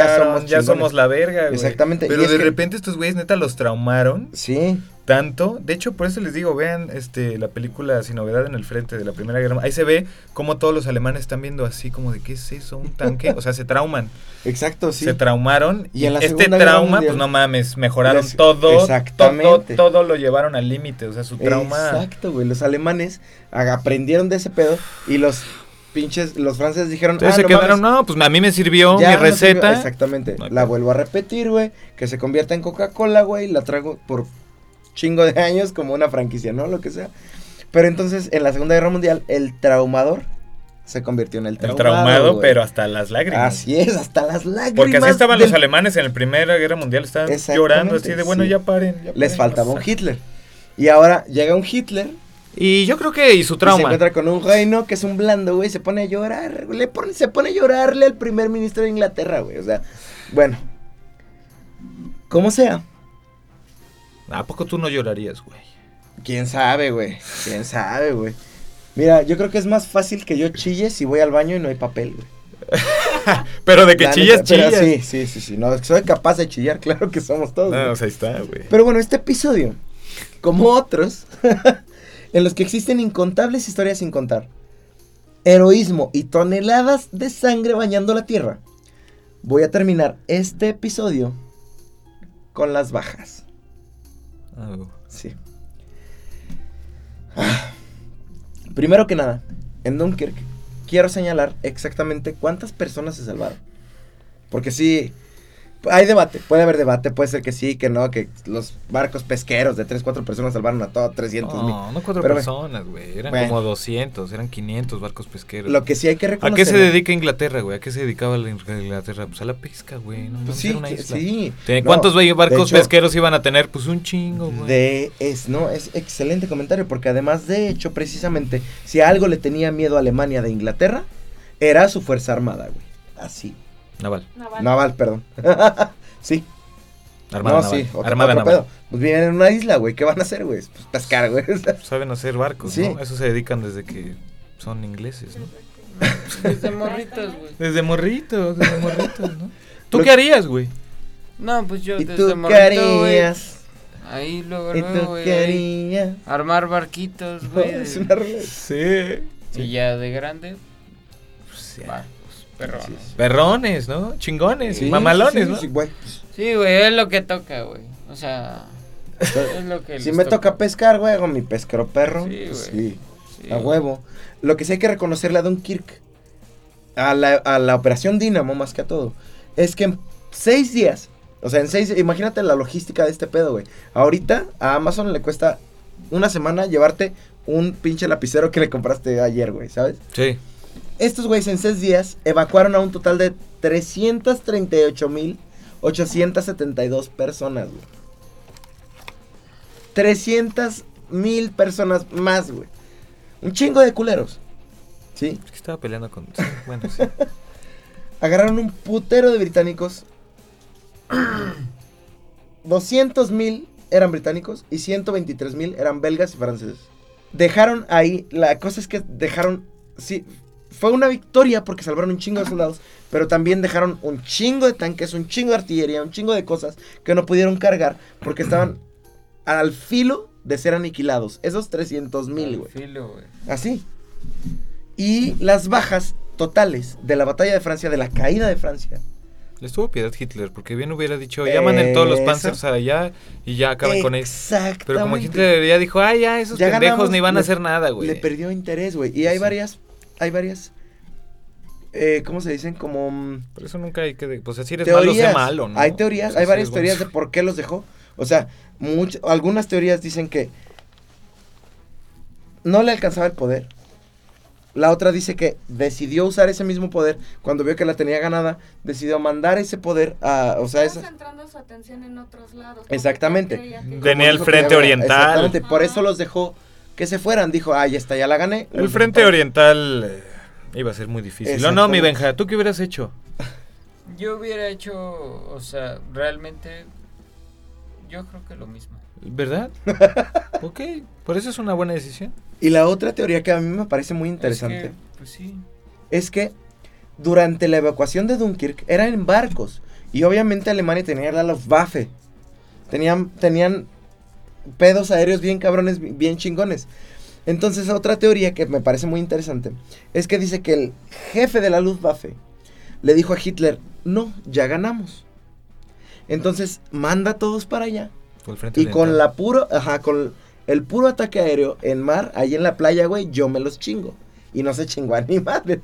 ya somos, chingones". la verga, güey. Exactamente, Pero de que- repente estos güeyes neta los traumaron Sí. Tanto. De hecho, por eso les digo, vean este la película Sin Novedad en el Frente de la Primera Guerra. Ahí se ve cómo todos los alemanes están viendo así como de, ¿qué es eso? ¿Un tanque? O sea, se trauman. Exacto, sí. Se traumaron. Y en la este trauma, Mundial- pues no mames, mejoraron Les- todo. Exactamente. Todo, todo lo llevaron al límite. O sea, su trauma... Exacto, güey. Los alemanes aprendieron de ese pedo y los pinches, los franceses dijeron, Entonces ah, se no quedaron, mames, no, pues a mí me sirvió mi no sirvió". receta. Exactamente. No la vuelvo a repetir, güey. Que se convierta en Coca-Cola, güey. La traigo por chingo de años como una franquicia, ¿no? Lo que sea. Pero entonces, en la Segunda Guerra Mundial, el traumador se convirtió en el el traumado. traumado, güey. pero hasta las lágrimas. Así es, hasta las lágrimas. Porque así estaban del- los alemanes en la Primera Guerra Mundial, estaban llorando así de, bueno, sí. ya paren. ya Les paren". faltaba un Hitler. Y ahora llega un Hitler Y yo creo que y su Y se trauma. encuentra con un reino que es un blando, güey. Se pone a llorar. Le pone, se pone a llorarle al primer ministro de Inglaterra, güey. O sea, bueno. Como sea. ¿A poco tú no llorarías, güey? Quién sabe, güey. Quién sabe, güey. Mira, yo creo que es más fácil que yo chille si voy al baño y no hay papel, güey. Pero de que La chillas, neta, chillas. Sí, sí, sí, sí. No, soy capaz de chillar, claro que somos todos. No, güey. o sea, ahí está, güey. Pero bueno, este episodio, como otros, en los que existen incontables historias sin contar, heroísmo y toneladas de sangre bañando la tierra, voy a terminar este episodio con las bajas. Sí. Ah. Primero que nada, en Dunkirk quiero señalar exactamente cuántas personas se salvaron. Porque sí, hay debate, puede haber debate, puede ser que sí, que no, que los barcos pesqueros de 3, 4 personas salvaron a todos 300 mil. No, no cuatro Pero, personas, güey. Eran bueno. como 200, eran 500 barcos pesqueros. Lo que sí hay que ¿A reconocer. qué se dedica Inglaterra, güey? ¿A qué se dedicaba la Ing- Inglaterra? Pues a la pesca, güey. No, Pues sí, una isla. sí. ¿De No, ¿Cuántos barcos hecho, pesqueros iban a tener? Pues un chingo, güey. De es, no, es excelente comentario, porque además, de hecho, precisamente, si a algo le tenía miedo a Alemania de Inglaterra, era su fuerza armada, güey. Así. Naval. Naval. Naval, perdón. sí. Armada no, naval. sí, otro, Armada otro naval. pedo. Pues viven en una isla, güey. ¿Qué van a hacer, güey? Pues pescar, güey. Saben hacer barcos, Sí. ¿no? Eso se dedican desde que son ingleses, ¿no? Desde morritos, güey. Desde morritos, desde morritos, ¿no? ¿Tú Lo- qué harías, güey? No, pues yo ¿Y desde tú qué morrito, harías? Ahí luego, ¿Y luego, tú güey. qué ahí, harías? Armar barquitos, No, güey. es una rola. Sí. Y ya de grande, Pues, ya. barcos, perrones. Sí, sí. Perrones, ¿no? Chingones, Sí, mamalones, sí, ¿no? sí, güey. Sí, güey, es lo que toca, güey. O sea, es lo que Si me toca pescar, güey, hago mi pesquero perro. Sí, pues güey. sí. Sí, A güey. huevo. Lo que sí hay que reconocerle a Dunkirk, a la, a la operación Dynamo más que a todo, es que en seis días, o sea, en seis, imagínate la logística de este pedo, güey. Ahorita a Amazon le cuesta una semana llevarte un pinche lapicero que le compraste ayer, güey, ¿sabes? Sí. Estos güeyes en seis días evacuaron a un total de 338.872 personas, güey. 300.000 personas más, güey. Un chingo de culeros. ¿Sí? Es que estaba peleando con. bueno, sí. Agarraron un putero de británicos. 200.000 eran británicos y 123.000 eran belgas y franceses. Dejaron ahí, la cosa es que dejaron, sí, fue una victoria porque salvaron un chingo de soldados, pero también dejaron un chingo de tanques, un chingo de artillería, un chingo de cosas que no pudieron cargar porque estaban al filo de ser aniquilados. Esos 300.000, Al güey. filo, güey. Así. Y las bajas totales de la batalla de Francia, de la caída de Francia. Les tuvo piedad Hitler, porque bien hubiera dicho, ya manden todos los panzers allá y ya acaben con ellos. Pero como Hitler ya dijo, ay, ya, esos Ya pendejos ganamos, ni van a hacer nada, güey. Le perdió interés, güey. Y hay Sí. varias, hay varias, eh, ¿cómo se dicen? Como mm, Por eso nunca hay que, de- pues si eres malo, teorías. sé malo, ¿no? Hay teorías, O sea, hay si varias teorías de por qué los dejó. O sea, much- algunas teorías dicen que no le alcanzaba el poder. La otra dice que decidió usar ese mismo poder cuando vio que la tenía ganada, decidió mandar ese poder a, o sea, esa, centrando su atención en otros lados. Exactamente. Tenía el frente oriental. Exactamente, por eso los dejó que se fueran. Dijo, ah, ya está, ya la gané. El frente oriental eh, iba a ser muy difícil. No, no, mi. Benja, ¿tú qué hubieras hecho? Yo hubiera hecho, o sea, realmente, yo creo que lo mismo. ¿Verdad? ok, por eso es una buena decisión. Y la otra teoría que a mí me parece muy interesante Es que, pues sí. es que durante la evacuación de Dunkirk eran en barcos. Y obviamente Alemania tenía la Luftwaffe. Tenían, tenían pedos aéreos bien cabrones, bi- bien chingones. Entonces otra teoría que me parece muy interesante es que dice que el jefe de la Luftwaffe le dijo a Hitler, no, ya ganamos. Entonces manda a todos para allá. Por el frente Y con la puro, ajá, con el puro ataque aéreo en mar, ahí en la playa, güey, yo me los chingo. Y no se chingó a ni madre.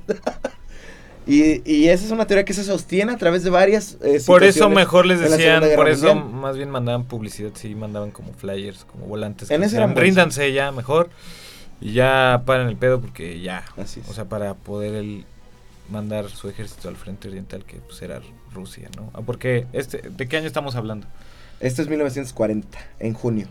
Y, y esa es una teoría que se sostiene a través de varias eh, Por eso mejor les decían, por eso Mundial. más bien mandaban publicidad, sí, mandaban como flyers, como volantes. En ese eran. Ríndanse ya, mejor. Y ya paren el pedo porque ya. Así es. O sea, para poder el mandar su ejército al frente oriental, que pues era Rusia, ¿no? Ah, Porque, este, ¿de qué año estamos hablando? Esto es 1940, en junio.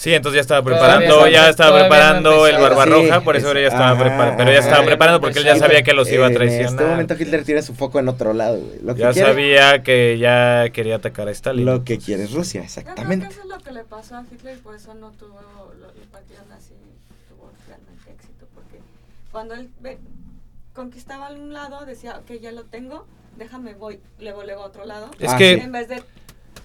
Sí, entonces ya estaba preparando, ya estaba no preparando el. Barbarroja, Sí, por eso es- ahora ya estaba preparando, pero ya estaba preparando porque él ya sabía que los iba a En traicionar. este momento Hitler tiene su foco en otro lado, güey. Lo que ya quiere, sabía que ya quería atacar a Stalin. lo que quiere es Rusia, Yo creo que exactamente. eso es lo que le pasó a Hitler y por eso no tuvo lo- el partido nazi tuvo realmente éxito porque cuando él ve- conquistaba un lado decía ok ya lo tengo déjame voy luego luego a otro lado Es Ah, que, sí. en vez de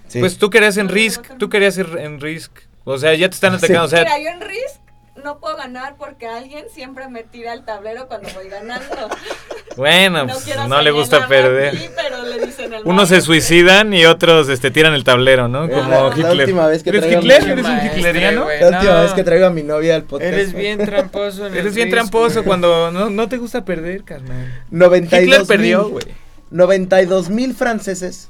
Sí. pues tú querías en No, Risk, tú querías ir en Risk. O sea, ya te están Sí. atacando, o sea, mira yo en Risk no puedo ganar porque alguien siempre me tira el tablero cuando voy ganando bueno, pues, quiero no le gusta perder. pero le dicen el Unos se suicidan y otros este tiran el tablero, ¿no? Como la- la Hitler. última vez que ¿Eres traigo Hitler? mi- ¿Eres un hitleriano? güey. La última no. vez que traigo a mi novia al podcast. Eres bien tramposo. en el Eres bien Risk, tramposo güey. cuando no, no te gusta perder, carnal. 92 Hitler perdió, güey. 92 mil franceses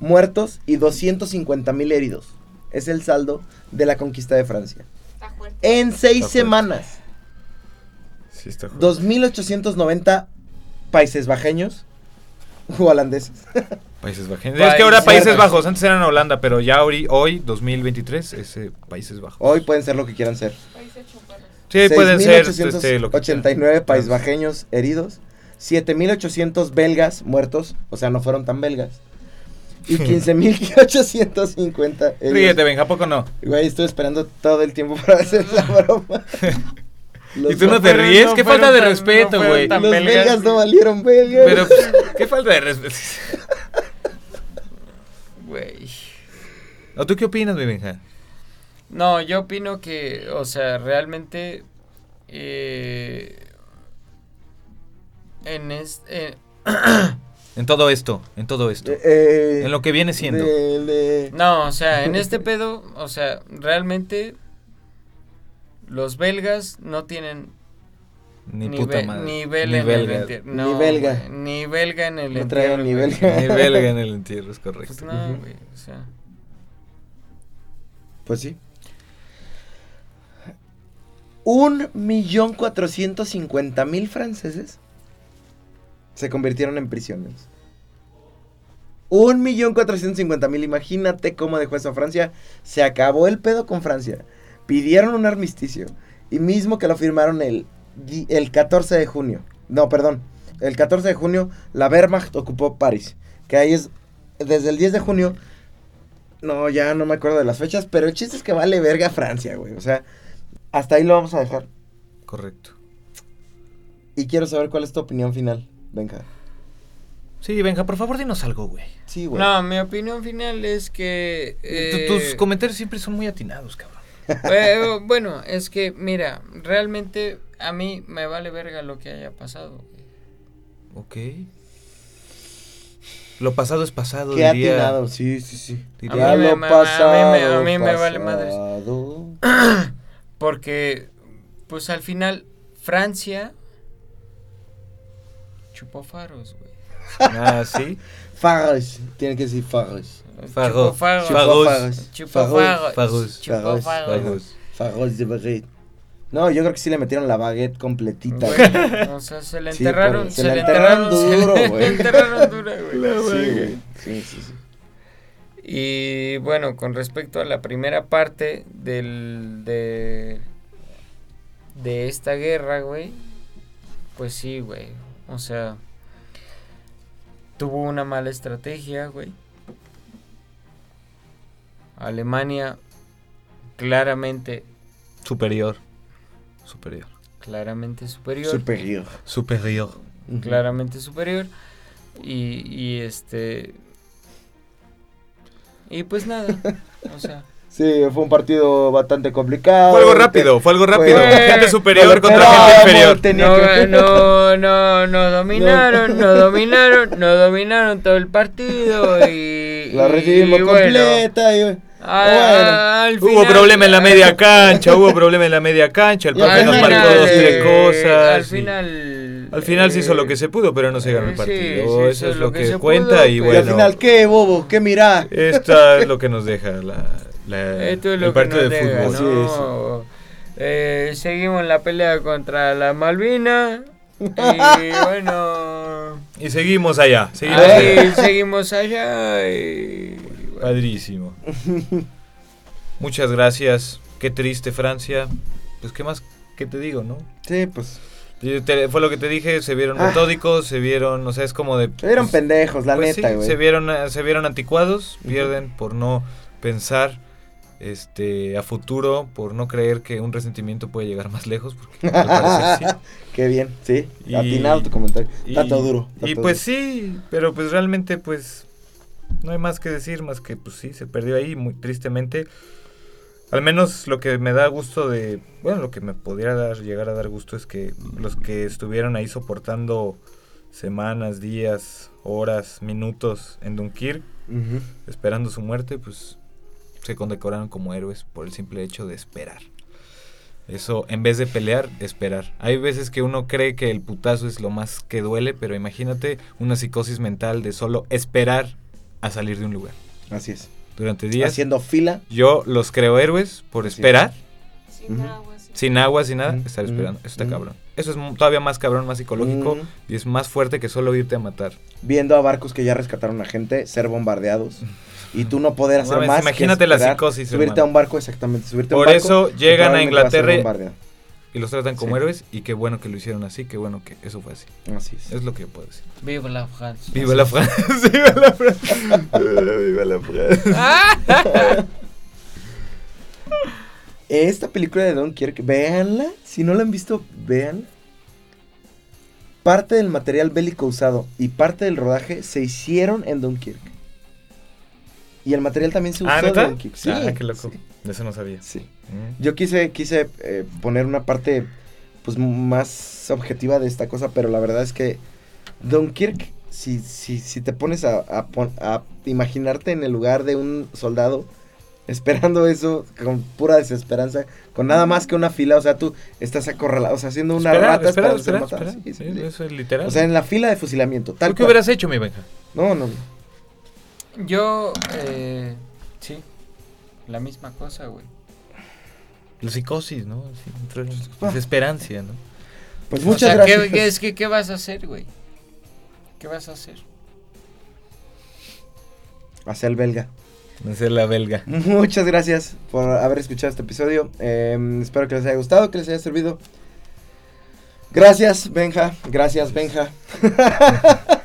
muertos y 250 mil heridos. Es el saldo de la conquista de Francia. Está fuerte. En seis Está fuerte. semanas, Sí, está 2.890 países bajeños o holandeses. Países Bajos. Es que ahora Países Países Bajos. Antes eran Holanda, pero ya hoy, hoy 2023, es eh, Países Bajos. Hoy pueden ser lo que quieran ser. País hecho perros. Sí, pueden ser este, lo que 6.889 quieran. paisbajeños heridos. 7.800 belgas muertos, o sea, no fueron tan belgas. Y 15.850 heridos. Ríete, venga, ¿a poco no? Güey, estuve esperando todo el tiempo para hacer la broma. Los, ¿Y tú no te fueron- ríes? no ¿Qué falta de tan- respeto, güey? los belgas. belgas no valieron belgas. Pero, pues, ¿qué falta de respeto? Güey. ¿O tú qué opinas, mi Benja? No, yo opino que, o sea, realmente eh, en este En todo esto, en todo esto. Eh, eh, En lo que viene siendo. de- de- no, o sea, en este pedo, o sea, realmente los belgas no tienen Ni ni puta madre. nivel Ni en belga. el entierro. Ni No, belga. Ni belga en el No entierro. ni belga. Ni belga en el entierro, es correcto. Pues no, Ujú. güey, o sea. Pues sí. Un millón cuatrocientos cincuenta mil franceses se convirtieron en prisioneros. Un millón cuatrocientos cincuenta mil. Imagínate cómo dejó eso a Francia. Se acabó el pedo con Francia. Pidieron un armisticio. Y mismo que lo firmaron el, el 14 de junio. No, perdón. El 14 de junio la Wehrmacht ocupó París. Que ahí es desde el 10 de junio no, ya no me acuerdo de las fechas, pero el chiste es que vale verga Francia, güey. O sea, hasta ahí lo vamos a dejar. Correcto. Y quiero saber cuál es tu opinión final. Venga. Sí, Benja, por favor, dinos algo, güey. Sí, güey. No, mi opinión final es que. Eh, Tus comentarios siempre son muy atinados, cabrón. Eh, bueno, es que, mira, realmente a mí me vale verga lo que haya pasado. güey. Ok. Lo pasado es pasado, Qué diría. atinado, sí, sí, sí. Diría- A mí Ya me- lo a mí me- pasado, a mí me vale madres. Porque, pues al final, Francia chupó faros, güey. Ah, sí. Faros, tiene que decir faros. Faros. Chupó faros. Faros. Faros. Chupó Faros. faros. Faros. Chupó Faros. faros. Faros. Faros de baguette. No, yo creo que sí le metieron la baguette completita. Güey, o sea, se le Sí, enterraron, pero se, le enterraron, se duro, le güey. enterraron dura, güey. Sí, güey. Sí, sí, sí. Y bueno, con respecto a la primera parte del de de esta guerra, güey, pues sí, güey. O sea, tuvo una mala estrategia, güey. Alemania claramente Superior. Superior. claramente superior, Superior. Superior. Claramente superior y y este y pues nada, o sea, Sí, fue un partido bastante complicado. Fue algo rápido, fue algo rápido. Fue- Gente superior contra gente inferior. no, no, no, no dominaron, no dominaron, no dominaron todo el partido y La recibimos y bueno, completa. y- a- al Hubo final- problema en la media cancha, hubo problema en la media cancha. El profe nos final, marcó dos, eh, tres cosas. Al y- final. Al final se hizo eh, lo que se pudo, pero no se ganó el partido. sí, Eso es lo que, se cuenta pudo, y pero- Y al bueno. final, ¿qué, bobo? ¿Qué mirá? Esta es lo que nos deja la, la- Esto es lo el que partido de deja, fútbol. Eh, seguimos la pelea contra la Malvina. Y bueno. Y seguimos allá. Seguimos Ahí allá. seguimos allá. Y, bueno. Padrísimo. Muchas gracias. Qué triste Francia. Pues qué más, qué te digo, ¿no? Sí, pues. Te- fue lo que te dije, se vieron Ah. metódicos, se vieron, o sea, es como de... Se vieron pues, pendejos, la pues neta, sí, güey. se vieron, eh, se vieron anticuados, pierden por no pensar este a futuro, por no creer que un resentimiento puede llegar más lejos, porque sí. Qué bien, sí. Y- Atinado tu comentario. Y, Tanto duro. y pues duro. sí, pero pues realmente pues no hay más que decir, más que pues sí, se perdió ahí muy tristemente. Al menos lo que me da gusto de, bueno, lo que me podría dar, llegar a dar gusto es que los que estuvieron ahí soportando semanas, días, horas, minutos en Dunkirk, esperando su muerte, pues se condecoraron como héroes por el simple hecho de esperar. Eso, en vez de pelear, esperar. Hay veces que uno cree que el putazo es lo más que duele, pero imagínate una psicosis mental de solo esperar a salir de un lugar. Así es. Durante días, Haciendo fila. yo los creo héroes por Así es. esperar, Sin agua, sin- sin agua, sin nada, estar esperando. Eso está cabrón. Eso es todavía más cabrón, más psicológico y es más fuerte que solo irte a matar. Viendo a barcos que ya rescataron a gente ser bombardeados. Y tú no poder hacer más. que imagínate la esperar, psicosis, Subirte hermano. a un barco, exactamente. Subirte a un Por barco eso llegan a Inglaterra y- los tratan como Sí. héroes y qué bueno que lo hicieron así, qué bueno que eso fue así. Así es. Es lo que yo puedo decir. Viva la France. Viva la Francia. Viva la Francia. Viva la Francia. Esta película de Dunkirk, véanla. Si no la han visto, véanla. Parte del material bélico usado y parte del rodaje se hicieron en Dunkirk. Y el material también se usó Ah, ¿neta? Sí, ah, qué loco. sí, eso no sabía. sí. Mm. Yo quise, quise eh, poner una parte pues más objetiva de esta cosa, pero la verdad es que Dunkirk, si, si, si te pones a, a pon- a imaginarte en el lugar de un soldado esperando eso con pura desesperanza, con nada más que una fila, o sea, tú estás acorralado, o sea, haciendo una Espera, rata espera, esperando espera. Sí, Sí. Eso es literal. O sea, en la fila de fusilamiento, tal ¿Tú qué cual. hubieras hecho, mi Benja? No, no. Yo, eh, sí, la misma cosa, güey. La psicosis, ¿no? Sí, Ah. Desesperancia, ¿no? Pues O muchas sea, gracias. ¿qué, qué es que, ¿qué vas a hacer, güey? ¿Qué vas a hacer? Hacia el belga. Hacer la belga. Muchas gracias por haber escuchado este episodio. Eh, espero que les haya gustado, que les haya servido. Gracias, Benja. Gracias, Benja.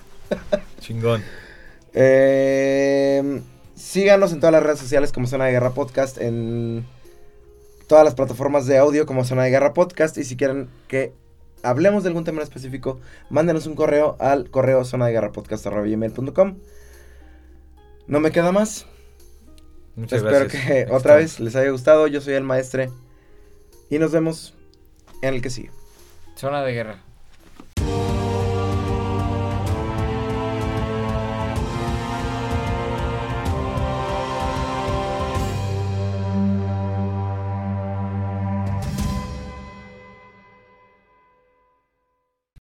Chingón. Eh, síganos en todas las redes sociales como Zona de Guerra Podcast, en todas las plataformas de audio como Zona de Guerra Podcast. Y si quieren que hablemos de algún tema en específico, mándenos un correo al correo zona de guerra podcast No me queda más. Muchas Espero gracias. que otra vez les haya gustado. Yo soy el maestre. Y nos vemos en el que sigue. Zona de guerra.